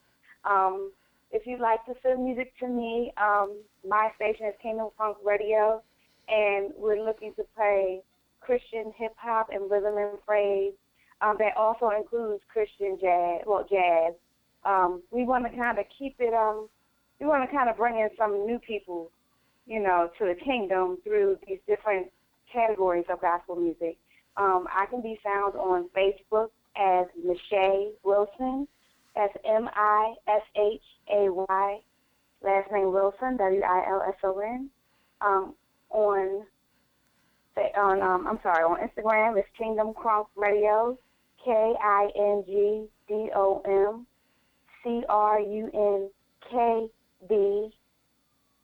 Um, if you'd like to send music to me, um, my station is Kingdom Crunk Radio, and we're looking to play Christian hip hop and rhythm and praise. Um, that also includes Christian jazz, well, jazz. Um, we want to kind of keep it. Um, we want to kind of bring in some new people, you know, to the kingdom through these different categories of gospel music. Um, I can be found on Facebook as Michelle Wilson. That's M I S H A Y. Last name Wilson, W I L S O N. Um, on on um, I'm sorry, on Instagram it's Kingdom Crunk Radio, K I N G D O M C R U N K B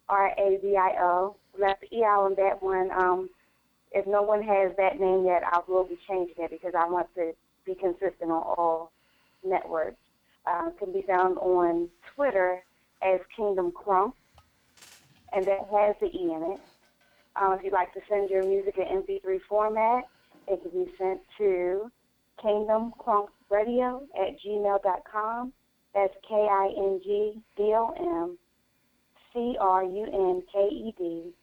R A V I O. Left the E on that one. Um, if no one has that name yet, I will be changing it because I want to be consistent on all networks. Uh, can be found on Twitter as Kingdom Crunk, and that has the E in it. Um, if you'd like to send your music in MP3 format, it can be sent to kingdomcrunkradio at gmail.com. That's K-I-N-G-D-O-M C-R-U-N-K-E-D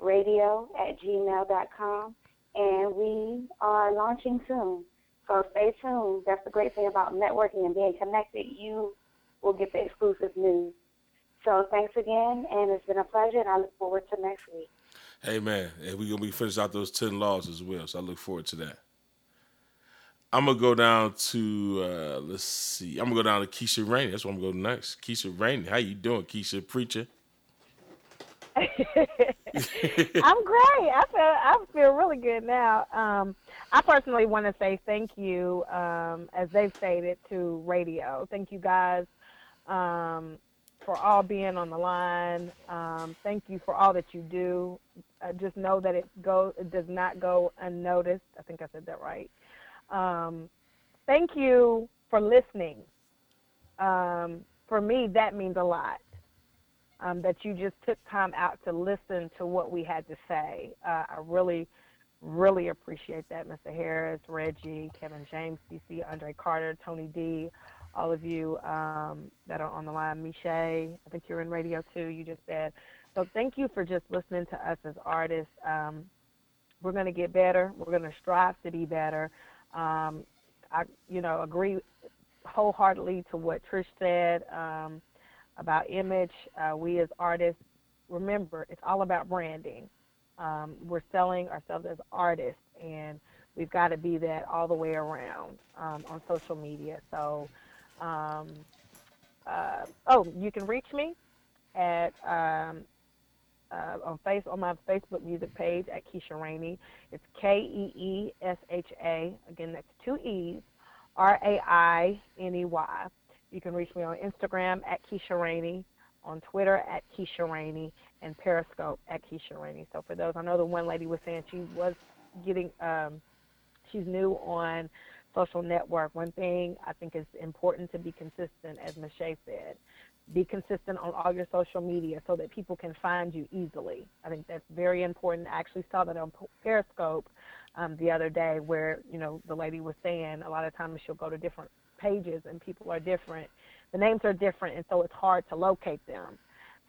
radio at gmail.com. And we are launching soon. So stay tuned. That's the great thing about networking and being connected. You will get the exclusive news. So thanks again, and it's been a pleasure, and I look forward to next week. Hey man, and we're gonna be finish out those ten laws as well. So I look forward to that. I'm gonna go down to uh, let's see. I'm gonna go down to Keisha Rainey. That's what I'm gonna go next. Keisha Rainey, how you doing, Keisha Preacher? (laughs) I'm great. I feel I feel really good now. Um, I personally want to say thank you, um, as they've stated, to radio. Thank you guys um, for all being on the line. Um, thank you for all that you do. Uh, just know that it go it does not go unnoticed. I think I said that right. Um, thank you for listening. Um, for me, that means a lot. Um, that you just took time out to listen to what we had to say. Uh, I really, Really appreciate that, Mr. Harris, Reggie, Kevin James, CC, Andre Carter, Tony D, all of you um, that are on the line. Miche, I think you're in radio too. You just said. So thank you for just listening to us as artists. Um, we're going to get better. We're going to strive to be better. Um, I, you know, agree wholeheartedly to what Trish said um, about image. Uh, we as artists, remember, it's all about branding. Um, we're selling ourselves as artists, and we've got to be that all the way around um, on social media. So, um, uh, oh, you can reach me at um, uh, on face on my Facebook music page at Keesha Rainey. It's K E E S H A. Again, that's two E's. R A I N E Y. You can reach me on Instagram at Keesha Rainey, on Twitter at Keesha Rainey, and Periscope at Keesha Rainey. So for those, I know the one lady was saying she was getting, um, she's new on social network. One thing I think is important to be consistent, as Michelle said be consistent on all your social media so that people can find you easily. I think that's very important. I actually saw that on Periscope um, the other day where, you know, the lady was saying a lot of times she'll go to different pages and people are different. The names are different, and so it's hard to locate them.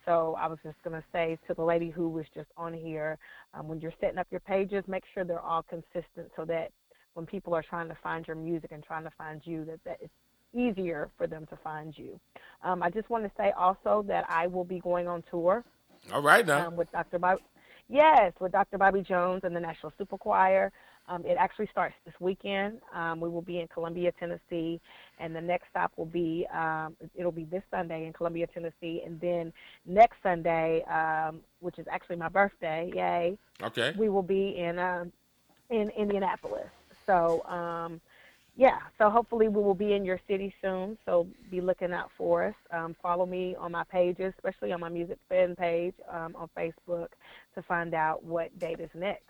So I was just going to say to the lady who was just on here, um, when you're setting up your pages, make sure they're all consistent so that when people are trying to find your music and trying to find you, that, that it's easier for them to find you. Um, I just want to say also that I will be going on tour. All right now. Um, with Dr. Bobby, yes, with Dr. Bobby Jones and the Nashville Super Choir. Um, it actually starts this weekend. Um, we will be in Columbia, Tennessee, and the next stop will be um, it'll be this Sunday in Columbia, Tennessee, and then next Sunday, um, which is actually my birthday, yay! Okay. We will be in um, in Indianapolis. So um, yeah, so hopefully we will be in your city soon. So be looking out for us. Um, follow me on my pages, especially on my music fan page um, on Facebook, to find out what date is next.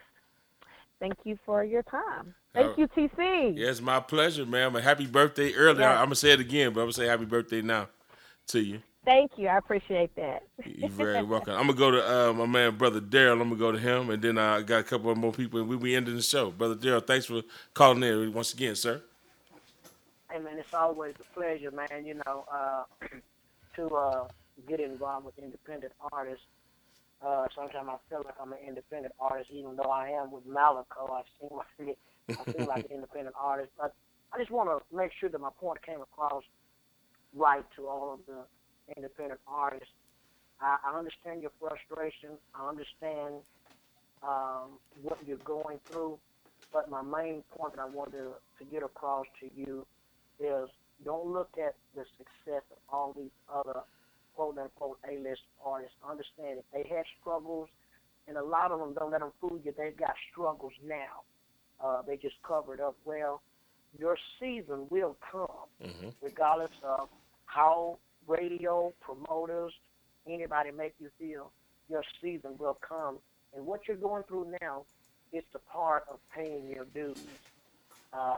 Thank you for your time. Thank you, TC. Yeah, it's my pleasure, man. A happy birthday early. Yeah. I'm gonna say it again, but I'm gonna say happy birthday now to you. Thank you. I appreciate that. You're very (laughs) welcome. I'm gonna go to uh, my man, brother Daryl. I'm gonna go to him, and then I got a couple of more people, and we'll be ending the show. Brother Daryl, thanks for calling in once again, sir. Hey man, it's always a pleasure, man. You know, uh, (clears throat) to uh, get involved with independent artists. Uh, sometimes I feel like I'm an independent artist, even though I am with Malaco. I seem like (laughs) I feel like an independent artist, but I just want to make sure that my point came across right to all of the independent artists. I, I understand your frustration. I understand um, what you're going through, but my main point that I wanted to, to get across to you is don't look at the success of all these other quote unquote A list artists. Understand if they had struggles, and a lot of them don't let them fool you, they've got struggles now. Uh, they just covered up well. Your season will come, Mm-hmm. regardless of how radio, promoters, anybody make you feel. Your season will come. And what you're going through now is the part of paying your dues uh,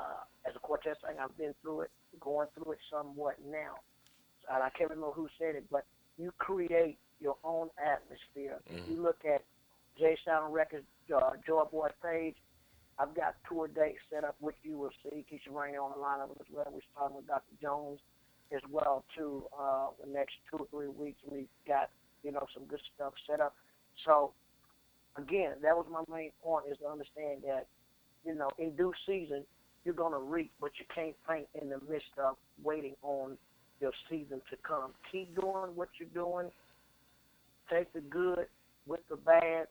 as a quartet singer, I've been through it, going through it somewhat now. And I can't remember who said it, but you create your own atmosphere. If you look at J Sound Records, uh, Joy Boy page, I've got tour dates set up, which you will see. Keisha Rainey on the lineup as well. We're starting with Dr. Jones as well, too. Uh, the next two or three weeks, we've got, you know, some good stuff set up. So, again, that was my main point, is to understand that, you know, in due season, you're going to reap, but you can't faint in the midst of waiting on your season to come. Keep doing what you're doing. Take the good with the bad,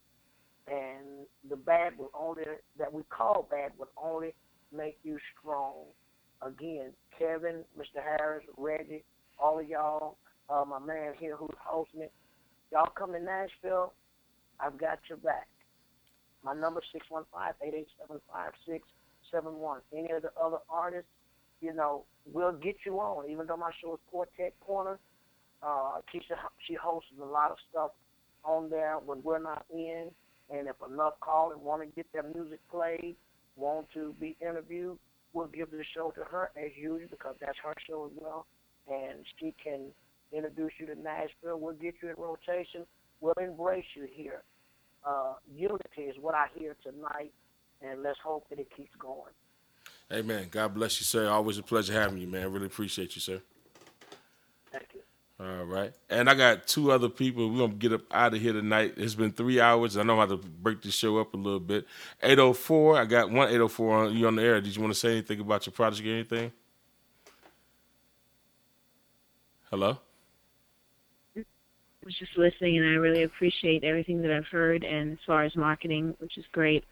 and the bad will only that we call bad will only make you strong. Again, Kevin, Mr. Harris, Reggie, all of y'all, uh, my man here who's hosting it, y'all come to Nashville, I've got your back. My number six one five eight eight seven five six seven one. Any of the other artists, you know, we'll get you on. Even though my show is Quartet Corner, uh, Keisha she hosts a lot of stuff on there when we're not in. And if enough call and want to get their music played, want to be interviewed, we'll give the show to her as usual because that's her show as well. And she can introduce you to Nashville. We'll get you in rotation. We'll embrace you here. Uh, unity is what I hear tonight. and let's hope that it keeps going. Amen. God bless you, sir. Always a pleasure having you, man. Really appreciate you, sir. Thank you. All right. And I got two other people. We're gonna get up out of here tonight. It's been three hours. I know how to break this show up a little bit. 804. I got one 804 on you on the air. Did you want to say anything about your project or anything? Hello? I was just listening, and I really appreciate everything that I've heard. And as far as marketing, which is great,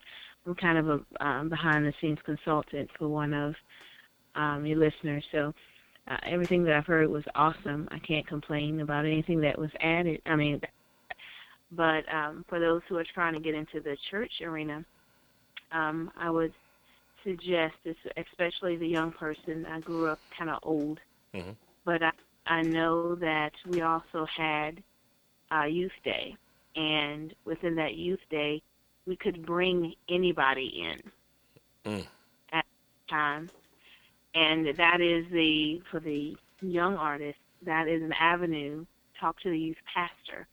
I'm kind of a um, behind-the-scenes consultant for one of um, your listeners. So uh, everything that I've heard was awesome. I can't complain about anything that was added. I mean, but um, for those who are trying to get into the church arena, um, I would suggest, this, especially the young person. I grew up kind of old, mm-hmm. but I, I know that we also had uh, Youth Day, and within that Youth Day, we could bring anybody in Mm. at time, and that is the for the young artist. That is an avenue. Talk to the youth pastor,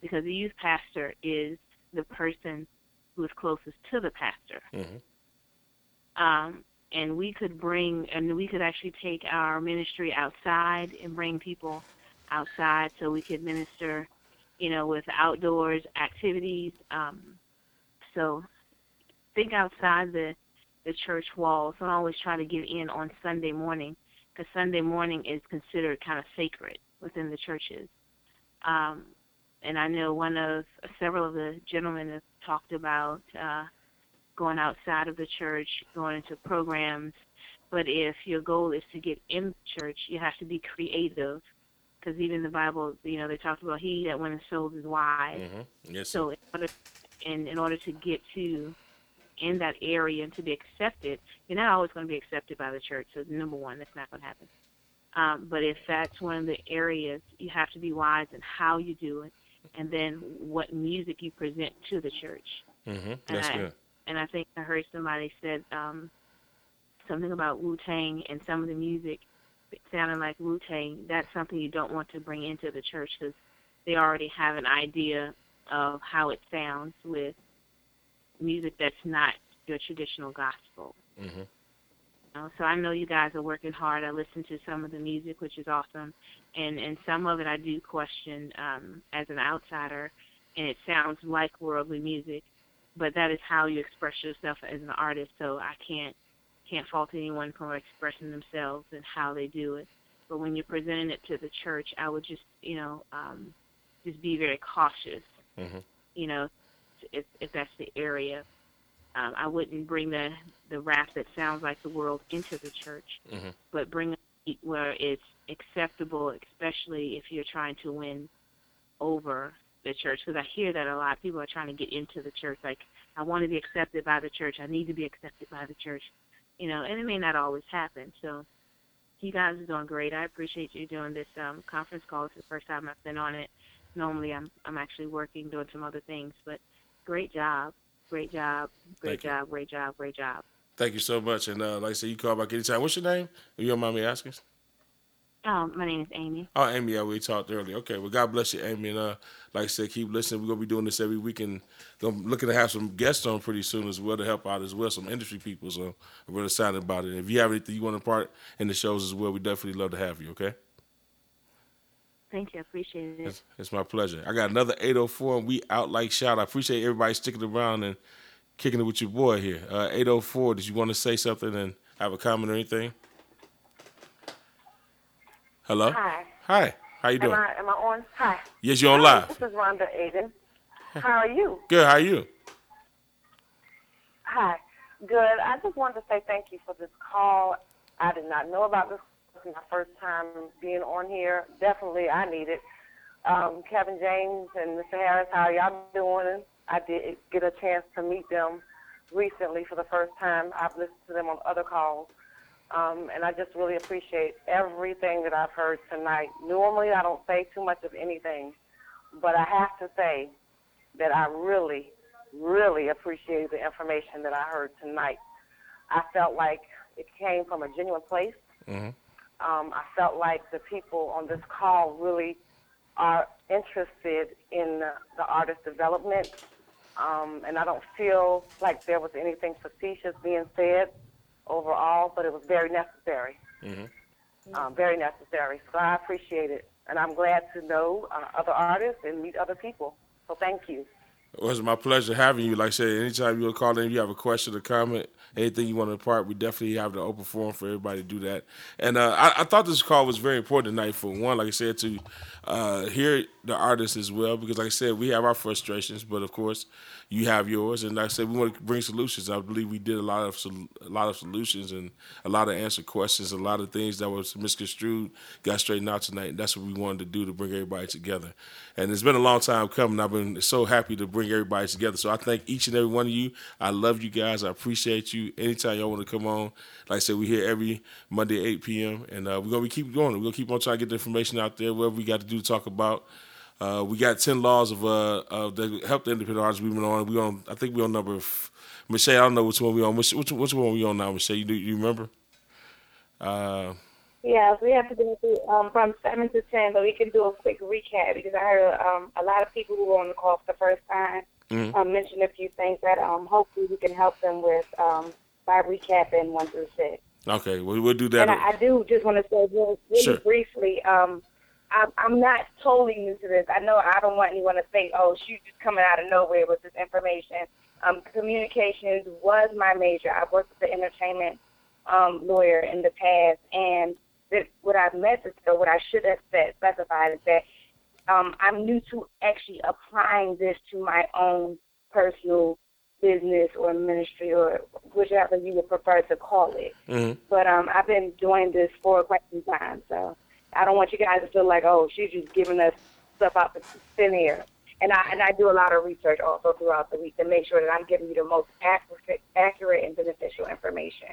because the youth pastor is the person who is closest to the pastor. Mm-hmm. Um, and we could bring, and we could actually take our ministry outside and bring people outside so we could minister, you know, with outdoors activities. Um, so think outside the the church walls. Don't always try to get in on Sunday morning because Sunday morning is considered kind of sacred within the churches. Um, and I know one of several of the gentlemen have talked about uh, going outside of the church, going into programs. But if your goal is to get in church, you have to be creative, because even the Bible, you know, they talked about he that went and sold is wise. Mm-hmm. Yes. So in order, in, in order to get to in that area and to be accepted, you're not always going to be accepted by the church. So number one, that's not going to happen. Um, but if that's one of the areas, you have to be wise in how you do it, and then what music you present to the church. Mm-hmm. And That's I, good. And I think I heard somebody said um, something about Wu Tang and some of the music sounding like Wu Tang. That's something you don't want to bring into the church because they already have an idea of how it sounds with music that's not your traditional gospel. Mm-hmm. You know, so I know you guys are working hard. I listen to some of the music, which is awesome, and and some of it I do question um, as an outsider, and it sounds like worldly music, but that is how you express yourself as an artist. So I can't can't fault anyone for expressing themselves and how they do it. But when you're presenting it to the church, I would just you know um, just be very cautious. Mm-hmm. You know, if if that's the area. Um, I wouldn't bring the the rap that sounds like the world into the church, Mm-hmm. but bring it where it's acceptable, especially if you're trying to win over the church. Because I hear that a lot. People are trying to get into the church. Like, I want to be accepted by the church. I need to be accepted by the church. You know, and it may not always happen. So, you guys are doing great. I appreciate you doing this um, conference call. It's the first time I've been on it. Normally, I'm I'm actually working, doing some other things. But great job, great job, great Thank you. job, great job, great job. Thank you so much. And uh, like I said, you call back anytime. What's your name? If you don't mind me asking. Um, my name is Amy. Oh, Amy, yeah, we talked earlier. Okay, well, God bless you, Amy. And uh, like I said, keep listening. We're going to be doing this every week and gonna, looking to have some guests on pretty soon as well to help out as well, some industry people. So I'm really excited about it. If you have anything you want to part in the shows as well, we definitely love to have you, okay? Thank you. I appreciate it. It's, it's my pleasure. I got another 804 and we out like shout. I appreciate everybody sticking around and kicking it with your boy here. Uh, 804, did you want to say something and have a comment or anything? Hello? Hi. Hi. How you doing? Am I, am I on? Hi. Yes, you're on Hi, live. This is Rhonda Aiden. How are you? Good. How are you? Hi. Good. I just wanted to say thank you for this call. I did not know about this. My first time being on here. Definitely, I need it. Um, Kevin James and Mr. Harris, how y'all doing? I did get a chance to meet them recently for the first time. I've listened to them on other calls. Um, and I just really appreciate everything that I've heard tonight. Normally, I don't say too much of anything, but I have to say that I really, really appreciate the information that I heard tonight. I felt like it came from a genuine place. Mm-hmm. Um, I felt like the people on this call really are interested in the, the artist development um, and I don't feel like there was anything facetious being said overall, but it was very necessary, Mm-hmm. um, very necessary. So I appreciate it, and I'm glad to know uh, other artists and meet other people. So thank you. It was my pleasure having you. Like I said, anytime you call in, you have a question or comment, anything you want to impart, we definitely have the open forum for everybody to do that. And uh, I, I thought this call was very important tonight for one, like I said, to uh, hear the artists as well, because like I said, we have our frustrations, but of course, you have yours. And like I said, we want to bring solutions. I believe we did a lot of a lot of solutions and a lot of answer questions, a lot of things that was misconstrued got straightened out tonight. And that's what we wanted to do to bring everybody together. And it's been a long time coming. I've been so happy to bring everybody together. So I thank each and every one of you. I love you guys. I appreciate you. Anytime y'all want to come on, like I said, we're here every Monday 8 p.m. And uh, we're gonna keep going. We're gonna keep on trying to get the information out there. Whatever we got to do to talk about. Uh, we got ten laws of uh of that help the independent artists. Been on. We on. I think we on number. F- Michelle, I don't know which one we on. Which which, which one we on now, Michelle? You do you remember? Uh, Yeah, we have to do it um, from seven to ten, but we can do a quick recap because I heard um, a lot of people who were on the call for the first time Mhm. um, mention a few things that um, hopefully we can help them with um, by recapping one through six. okay, well, we'll do that. And I, I do just want to say really, really Sure. briefly, um, I'm, I'm not totally new to this. I know I don't want anyone to think, oh, she's just coming out of nowhere with this information. Um, communications was my major. I've worked with the entertainment um, lawyer in the past, and that what I've meant to, or what I should have said, specified is that um, I'm new to actually applying this to my own personal business or ministry or whichever you would prefer to call it. Mhm. But um, I've been doing this for quite some time, so I don't want you guys to feel like, oh, she's just giving us stuff out the thin air. And I and I do a lot of research also throughout the week to make sure that I'm giving you the most accurate, accurate and beneficial information.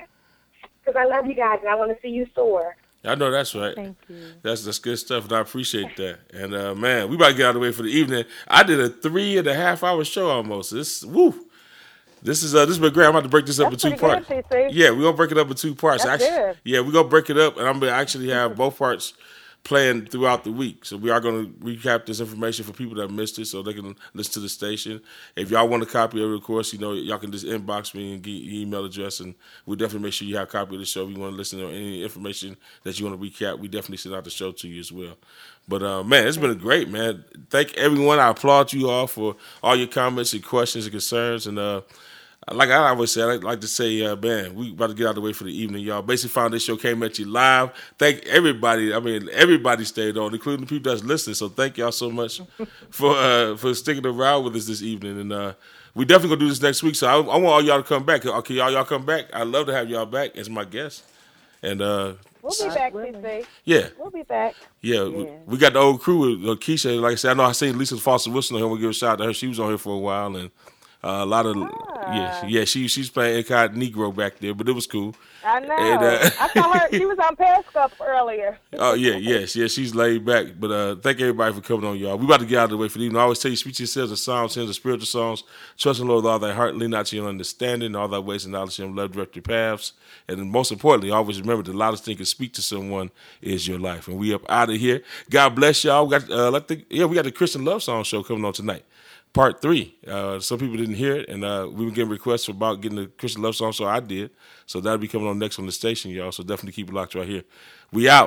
Because I love you guys and I want to see you soar. I know that's right. Thank you. That's that's good stuff, and I appreciate that. And uh, man, we about to get out of the way for the evening. I did a three and a half hour show almost. This woo. This is uh this has been great. I'm about to break this up That's in two pretty good, parts. Yeah, we're gonna break it up in two parts. That's actually, good. yeah, we're gonna break it up, and I'm gonna actually have both parts playing throughout the week. So we are gonna recap this information for people that missed it, so they can listen to the station. If y'all want a copy of it, of course, you know y'all can just inbox me and get your email address, and we'll definitely make sure you have a copy of the show. If you want to listen to any information that you want to recap, we definitely send out the show to you as well. But uh, man, it's been great, man. Thank everyone. I applaud you all for all your comments and questions and concerns. And uh, like I always say, I like, to say, uh, man, we about to get out of the way for the evening, y'all. Basic Foundation Show came at you live. Thank everybody. I mean, everybody stayed on, including the people that's listening. So thank y'all so much (laughs) for uh, for sticking around with us this evening. And uh, we definitely gonna do this next week. So I, I want all y'all to come back. Okay, y'all y'all come back. I'd love to have y'all back as my guest. And uh, We'll be back, TC. Yeah. We'll be back. yeah, we, we got the old crew with uh, Keisha. Like I said, I know I seen Lisa Foster Wilson on here. We'll give a shout out to her. She was on here for a while, and uh, a lot of yeah, yeah. She she's playing Negro back there, but it was cool. I know. And, uh, I saw her. She was on (laughs) Periscope earlier. Oh yeah, yes, yes. She's laid back, but uh, thank everybody for coming on, y'all. We about to get out of the way for the evening. I always tell you, speak to yourselves of psalms, hymns, and spiritual songs. Trust in the Lord with all thy heart, lean not to your understanding, all thy ways and knowledge Him, love direct your paths. And most importantly, always remember the loudest thing to speak to someone is your life. And we up out of here. God bless y'all. We got uh, like the, yeah, we got the Christian Love Song show coming on tonight. Part three. Uh, some people didn't hear it, and uh, we were getting requests for about getting the Christian Love Song, so I did. So that'll be coming on next on the station, y'all. So definitely keep it locked right here. We out.